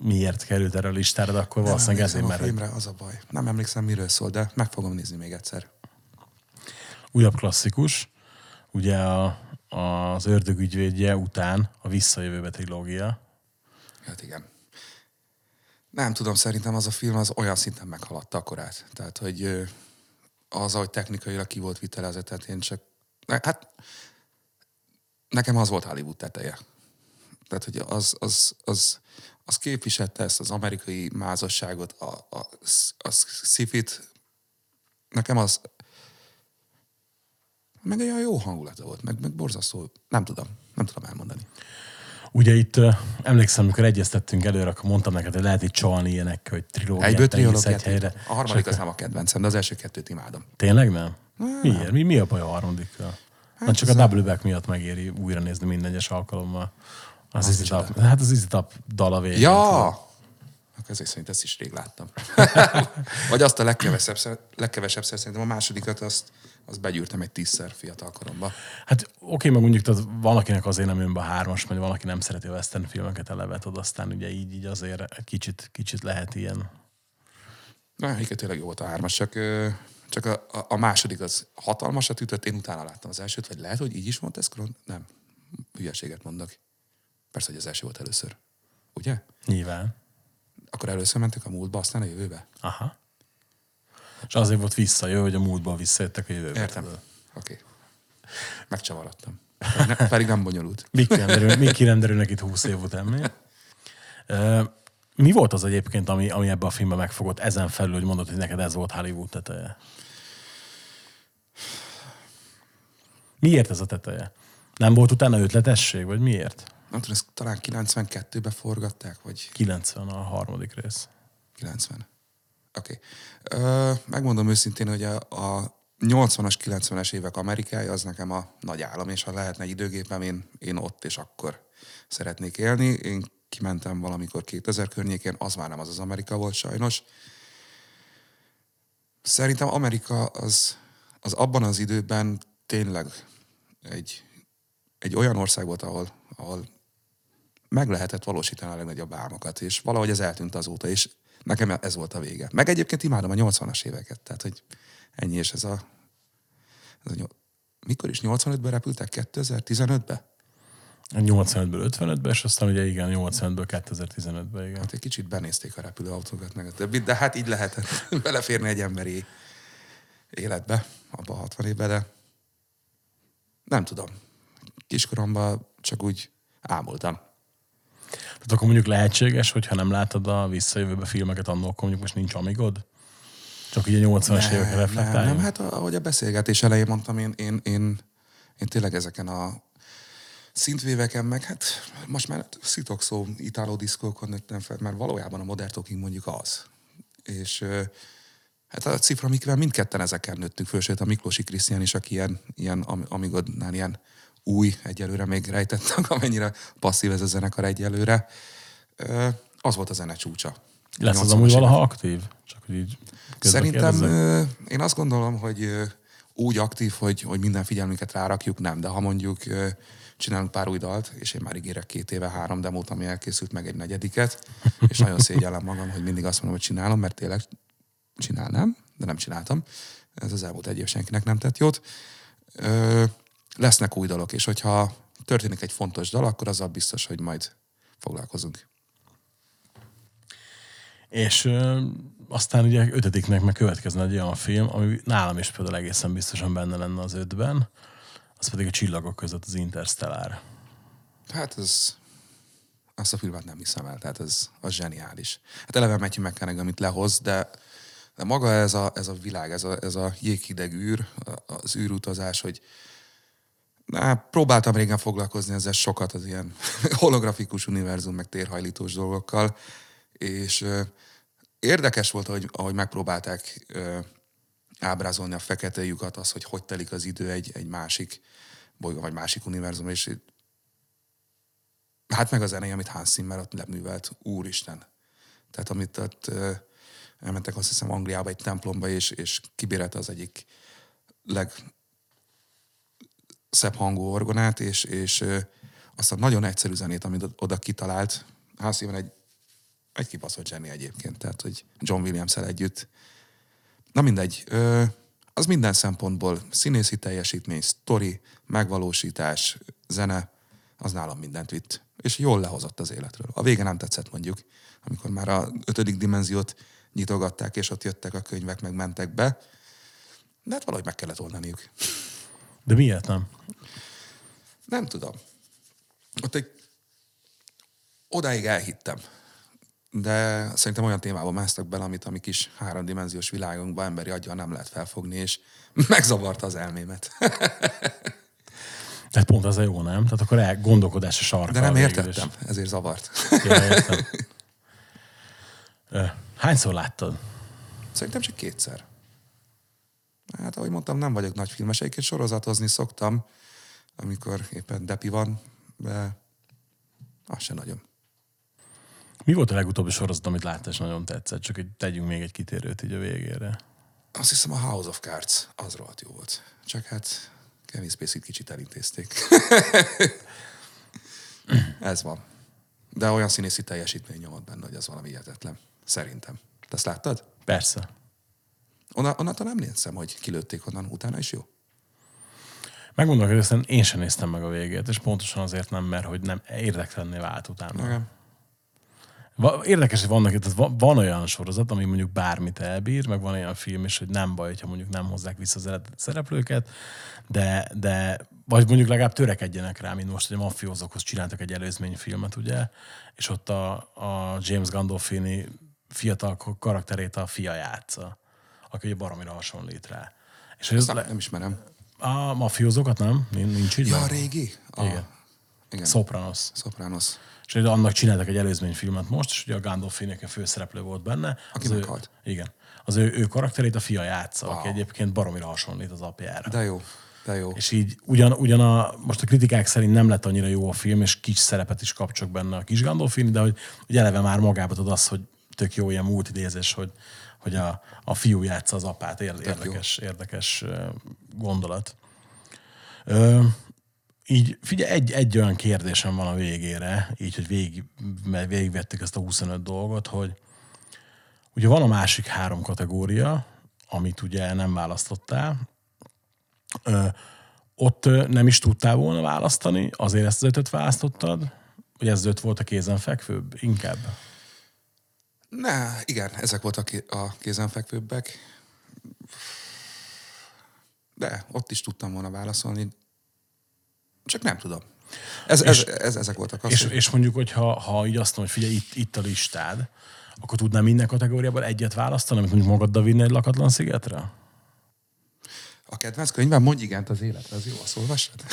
C: miért került erre a listára, de akkor valószínűleg ezért, mert
B: filmre, az a baj. Nem emlékszem, miről szól, de meg fogom nézni még egyszer.
C: újabb klasszikus. Ugye a, az ördögügyvédje után a Visszajövőbe trilógia.
B: Hát igen. Nem tudom, szerintem az a film az olyan szinten meghaladta a korát. Tehát, hogy az, ahogy technikailag ki volt vitelezve, tehát én csak... Hát nekem az volt Hollywood teteje. Tehát, hogy az, az, az, az képviselte ezt az amerikai mázosságot, a, a, a szifit. Nekem az meg olyan jó hangulata volt, meg, meg borzasztó, nem tudom, nem tudom elmondani.
C: Ugye itt emlékszem, amikor egyeztettünk előre, akkor mondtam neked, hogy lehet itt csalni ilyenek, hogy trilógiát
B: Egyből
C: egy helyre.
B: A harmadik az nem a kedvencem, de az első kettőt imádom.
C: Tényleg nem? Miért? Mi, mi a baj a harmadikkal? Hát csak a double back miatt megéri újra nézni minden egyes alkalommal. Az, az Easy hát az Easy dal a végén.
B: Ja! Akkor ezek szerint ezt is rég láttam. Vagy azt a legkevesebb, legkevesebb szerintem a másodikat, azt, azt begyűrtem egy tízszer fiatal koromban.
C: Hát oké, meg mondjuk tehát van, akinek azért nem jön be a hármas, mert van, aki nem szereti a western filmeket eleve, tudod, aztán ugye így, így azért kicsit, kicsit lehet ilyen.
B: Na, egyébként tényleg jó volt a hármas, csak, csak a, a, a, második az hatalmasat ütött, én utána láttam az elsőt, vagy lehet, hogy így is mondta ez Kron? Nem. Hülyeséget mondok. Persze, hogy az első volt először. Ugye?
C: Nyilván.
B: Akkor először mentek a múltba, aztán a jövőbe.
C: Aha. És azért volt visszajö, hogy a múltból visszajöttek a jövőbe.
B: Értem. Oké. Okay. Megcsavarodtam. Ne- Pedig nem bonyolult.
C: Mi kirenderül, mi kirenderülnek itt 20 év után, mi? Mi volt az egyébként, ami, ami ebbe a filmbe megfogott ezen felül, hogy mondod, hogy neked ez volt Hollywood teteje? Miért ez a teteje? Nem volt utána ötletesség, vagy miért?
B: nem tudom, ezt talán 92-ben forgatták, vagy
C: 90 a harmadik rész.
B: 90. Oké. Okay. Megmondom őszintén, hogy a, a 80-as, 90-es évek Amerikája az nekem a nagy állam, és ha lehetne egy időgépem, én, én ott és akkor szeretnék élni. Én kimentem valamikor 2000 környékén, az már nem az az Amerika volt sajnos. Szerintem Amerika az, az abban az időben tényleg egy, egy olyan ország volt, ahol, ahol meg lehetett valósítani a legnagyobb álmokat, és valahogy ez eltűnt azóta, és nekem ez volt a vége. Meg egyébként imádom a 80-as éveket, tehát hogy ennyi, és ez a, ez a nyol- mikor is 85-ben repültek? 2015-ben?
C: 85-ből 55-be, és aztán ugye igen, 85-ből 2015-be, igen.
B: Hát egy kicsit benézték a repülőautókat, meg a többit, de hát így lehetett beleférni egy emberi életbe, abba a 60 évbe, de nem tudom. Kiskoromban csak úgy ámultam.
C: Tehát akkor mondjuk lehetséges, hogyha nem látod a visszajövőbe filmeket, annól akkor mondjuk most nincs amigod? Csak ugye 80-as évekre
B: nem,
C: reflektáljunk?
B: nem, hát ahogy a beszélgetés elején mondtam, én, én, én, én tényleg ezeken a szintvéveken, meg hát most már szitokszó diszkókon nőttem fel, mert valójában a Modern Talking mondjuk az. És hát a cifra, amikvel mindketten ezeken nőttünk föl, sőt a Miklósi Krisztián is, aki ilyen, ilyen am- amigodnál ilyen új, egyelőre még rejtettek, amennyire passzív ez a zenekar egyelőre. Az volt a zene csúcsa.
C: Lesz az
B: 80-as
C: amúgy valaha aktív? Csak hogy így
B: Szerintem
C: kérdezzek.
B: ö, én azt gondolom, hogy úgy aktív, hogy, hogy minden figyelmünket rárakjuk, nem. De ha mondjuk csinálunk pár új dalt, és én már ígérek két éve három demót, ami elkészült, meg egy negyediket, és nagyon szégyellem magam, hogy mindig azt mondom, hogy csinálom, mert tényleg csinálnám, de nem csináltam. Ez az elmúlt egy év senkinek nem tett jót. Lesznek új dalok, és hogyha történik egy fontos dal, akkor azzal biztos, hogy majd foglalkozunk.
C: És ö, aztán ugye ötödiknek meg következne egy olyan film, ami nálam is például egészen biztosan benne lenne az ötben, az pedig a Csillagok között az Interstellar.
B: Hát ez... Azt a filmet nem hiszem el, tehát ez az zseniális. Hát eleve Matthew McConaughey, amit lehoz, de, de maga ez a, ez a világ, ez a, ez a jéghideg űr, az űrutazás, hogy Na, próbáltam régen foglalkozni ezzel sokat, az ilyen holografikus univerzum, meg térhajlítós dolgokkal, és érdekes volt, hogy, ahogy megpróbálták ábrázolni a fekete lyukat, az, hogy hogy telik az idő egy, egy másik bolygó, vagy másik univerzum, és Hát meg a zene, amit Hans Zimmer ott leművelt, úristen. Tehát amit ott ö, elmentek azt hiszem Angliába egy templomba, és, és kibérelte az egyik leg szebb hangú orgonát, és, és azt a nagyon egyszerű zenét, amit od- oda kitalált, Zimmer egy, egy kibaszott zseni egyébként, tehát hogy John williams együtt. Na mindegy, az minden szempontból színészi teljesítmény, sztori, megvalósítás, zene, az nálam mindent vitt. És jól lehozott az életről. A vége nem tetszett mondjuk, amikor már a ötödik dimenziót nyitogatták, és ott jöttek a könyvek, meg mentek be. De hát valahogy meg kellett oldaniuk.
C: De miért nem?
B: Nem tudom. Ott egy... Odáig elhittem. De szerintem olyan témába másztak bele, amit a mi kis háromdimenziós világunkban emberi aggyal nem lehet felfogni, és megzavarta az elmémet.
C: Tehát pont az a jó, nem? Tehát akkor el gondolkodás a sarka.
B: De nem értettem, ezért zavart.
C: Ja, értem. Hányszor láttad?
B: Szerintem csak kétszer. Hát, ahogy mondtam, nem vagyok nagy filmes. Egyébként sorozatozni szoktam, amikor éppen depi van, de az se nagyon.
C: Mi volt a legutóbbi sorozat, amit láttál, és nagyon tetszett? Csak hogy tegyünk még egy kitérőt így a végére.
B: Azt hiszem a House of Cards, az rohadt jó volt. Csak hát Kevin Spacey-t kicsit elintézték. Ez van. De olyan színészi teljesítmény nyomott benne, hogy az valami hihetetlen. Szerintem. Te ezt láttad?
C: Persze.
B: Onna, onnantól nem néztem, hogy kilőtték onnan, utána is jó.
C: Megmondom, hogy én sem néztem meg a végét, és pontosan azért nem, mert hogy nem érdeklenné vált utána.
B: Igen.
C: Érdekes, hogy vannak, va- van olyan sorozat, ami mondjuk bármit elbír, meg van olyan film is, hogy nem baj, ha mondjuk nem hozzák vissza az eredeti szereplőket, de, de vagy mondjuk legalább törekedjenek rá, mint most, hogy a mafiózókhoz csináltak egy előzményfilmet, ugye, és ott a, a James Gandolfini fiatal karakterét a fia játsza, aki ugye baromira hasonlít rá. És ez le,
B: nem, ismerem.
C: a mafiózókat nem? Nincs, így?
B: Ja, a régi? A,
C: Igen.
B: Igen.
C: Sopranos.
B: Sopranos.
C: És annak csináltak egy előzményfilmet most, és ugye a Gandolfinek a főszereplő volt benne.
B: Aki
C: az ő,
B: meghalt.
C: Igen. Az ő, ő karakterét a fia játsza, wow. aki egyébként baromira hasonlít az apjára.
B: De jó, de jó.
C: És így ugyan, ugyan a, most a kritikák szerint nem lett annyira jó a film, és kis szerepet is kap csak benne a kis Gandolfini, de hogy, hogy eleve már magába tud az, hogy tök jó ilyen múltidézés, hogy, hogy a, a fiú játsza az apát. Ér, érdekes, érdekes gondolat. Ö, így figyelj, egy, egy olyan kérdésem van a végére, így, hogy végig, végigvettük ezt a 25 dolgot, hogy ugye van a másik három kategória, amit ugye nem választottál, Ö, ott nem is tudtál volna választani, azért ezt az ötöt választottad, vagy ez öt volt a kézenfekvőbb? Inkább.
B: Ne, igen, ezek voltak a kézenfekvőbbek. De ott is tudtam volna válaszolni. Csak nem tudom. Ez, ez, ez, ezek voltak az,
C: És,
B: hogy-
C: és mondjuk, hogy ha, ha így azt mondom, hogy figyelj, itt, itt a listád, akkor tudnál minden kategóriából egyet választani, amit mondjuk magaddal vinni egy lakatlan szigetre?
B: A kedvenc könyvem mondj igent az életre, az jó, azt olvastad?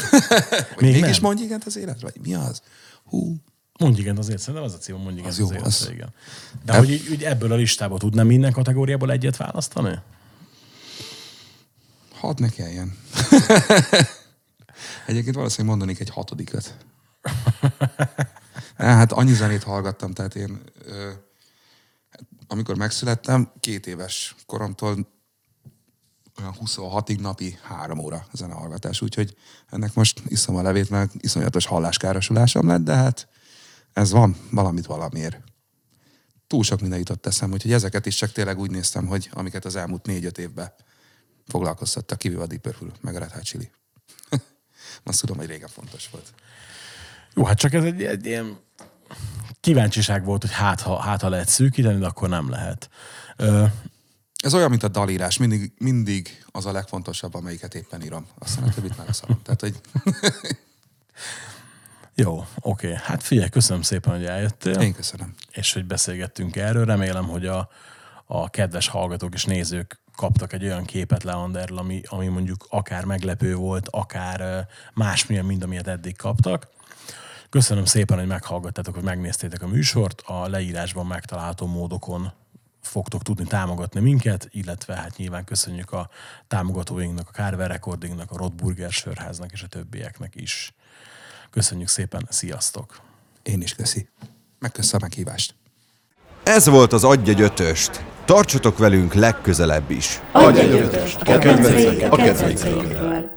C: Még
B: mégis mondj igent az életre? Vagy mi az? Hú,
C: Mondj igen azért, szerintem az a cím, mondj igen
B: Az
C: az,
B: jó,
C: az igen. De hogy így, így ebből a listából tudnám minden kategóriából egyet választani?
B: hadd ne kelljen. Egyébként valószínűleg mondanék egy hatodikat. Ne, hát annyi zenét hallgattam, tehát én ö, amikor megszülettem, két éves koromtól olyan 26-ig napi három óra zenehallgatás, úgyhogy ennek most iszom a levét, mert iszonyatos halláskárosulásom lett, de hát ez van, valamit valamiért. Túl sok minden jutott eszem, úgyhogy ezeket is csak tényleg úgy néztem, hogy amiket az elmúlt négy-öt évben foglalkoztattak, kivéve a Deep Purple, meg a Red Hot Chili. Azt tudom, hogy régen fontos volt.
C: Jó, hát csak ez egy, egy ilyen kíváncsiság volt, hogy hát ha, hát, ha lehet szűkíteni, de akkor nem lehet. Ö,
B: Ez olyan, mint a dalírás. Mindig, mindig az a legfontosabb, amelyiket éppen írom. Aztán a többit már leszarom. Tehát, hogy
C: jó, oké. Hát figyelj, köszönöm szépen, hogy eljöttél.
B: én köszönöm.
C: és hogy beszélgettünk erről. Remélem, hogy a, a kedves hallgatók és nézők kaptak egy olyan képet Leanderről, ami, ami mondjuk akár meglepő volt, akár másmilyen, mint amilyet eddig kaptak. Köszönöm szépen, hogy meghallgattátok, hogy megnéztétek a műsort. A leírásban megtalálható módokon fogtok tudni támogatni minket, illetve hát nyilván köszönjük a támogatóinknak, a Carver Recordingnak, a Rotburger Sörháznak és a többieknek is. Köszönjük szépen, sziasztok!
B: Én is köszi. Megköszönöm a meghívást.
A: Ez volt az Adj egy ötöst. Tartsatok velünk legközelebb is.
D: Adj egy ötöst a kedvenceinkkel.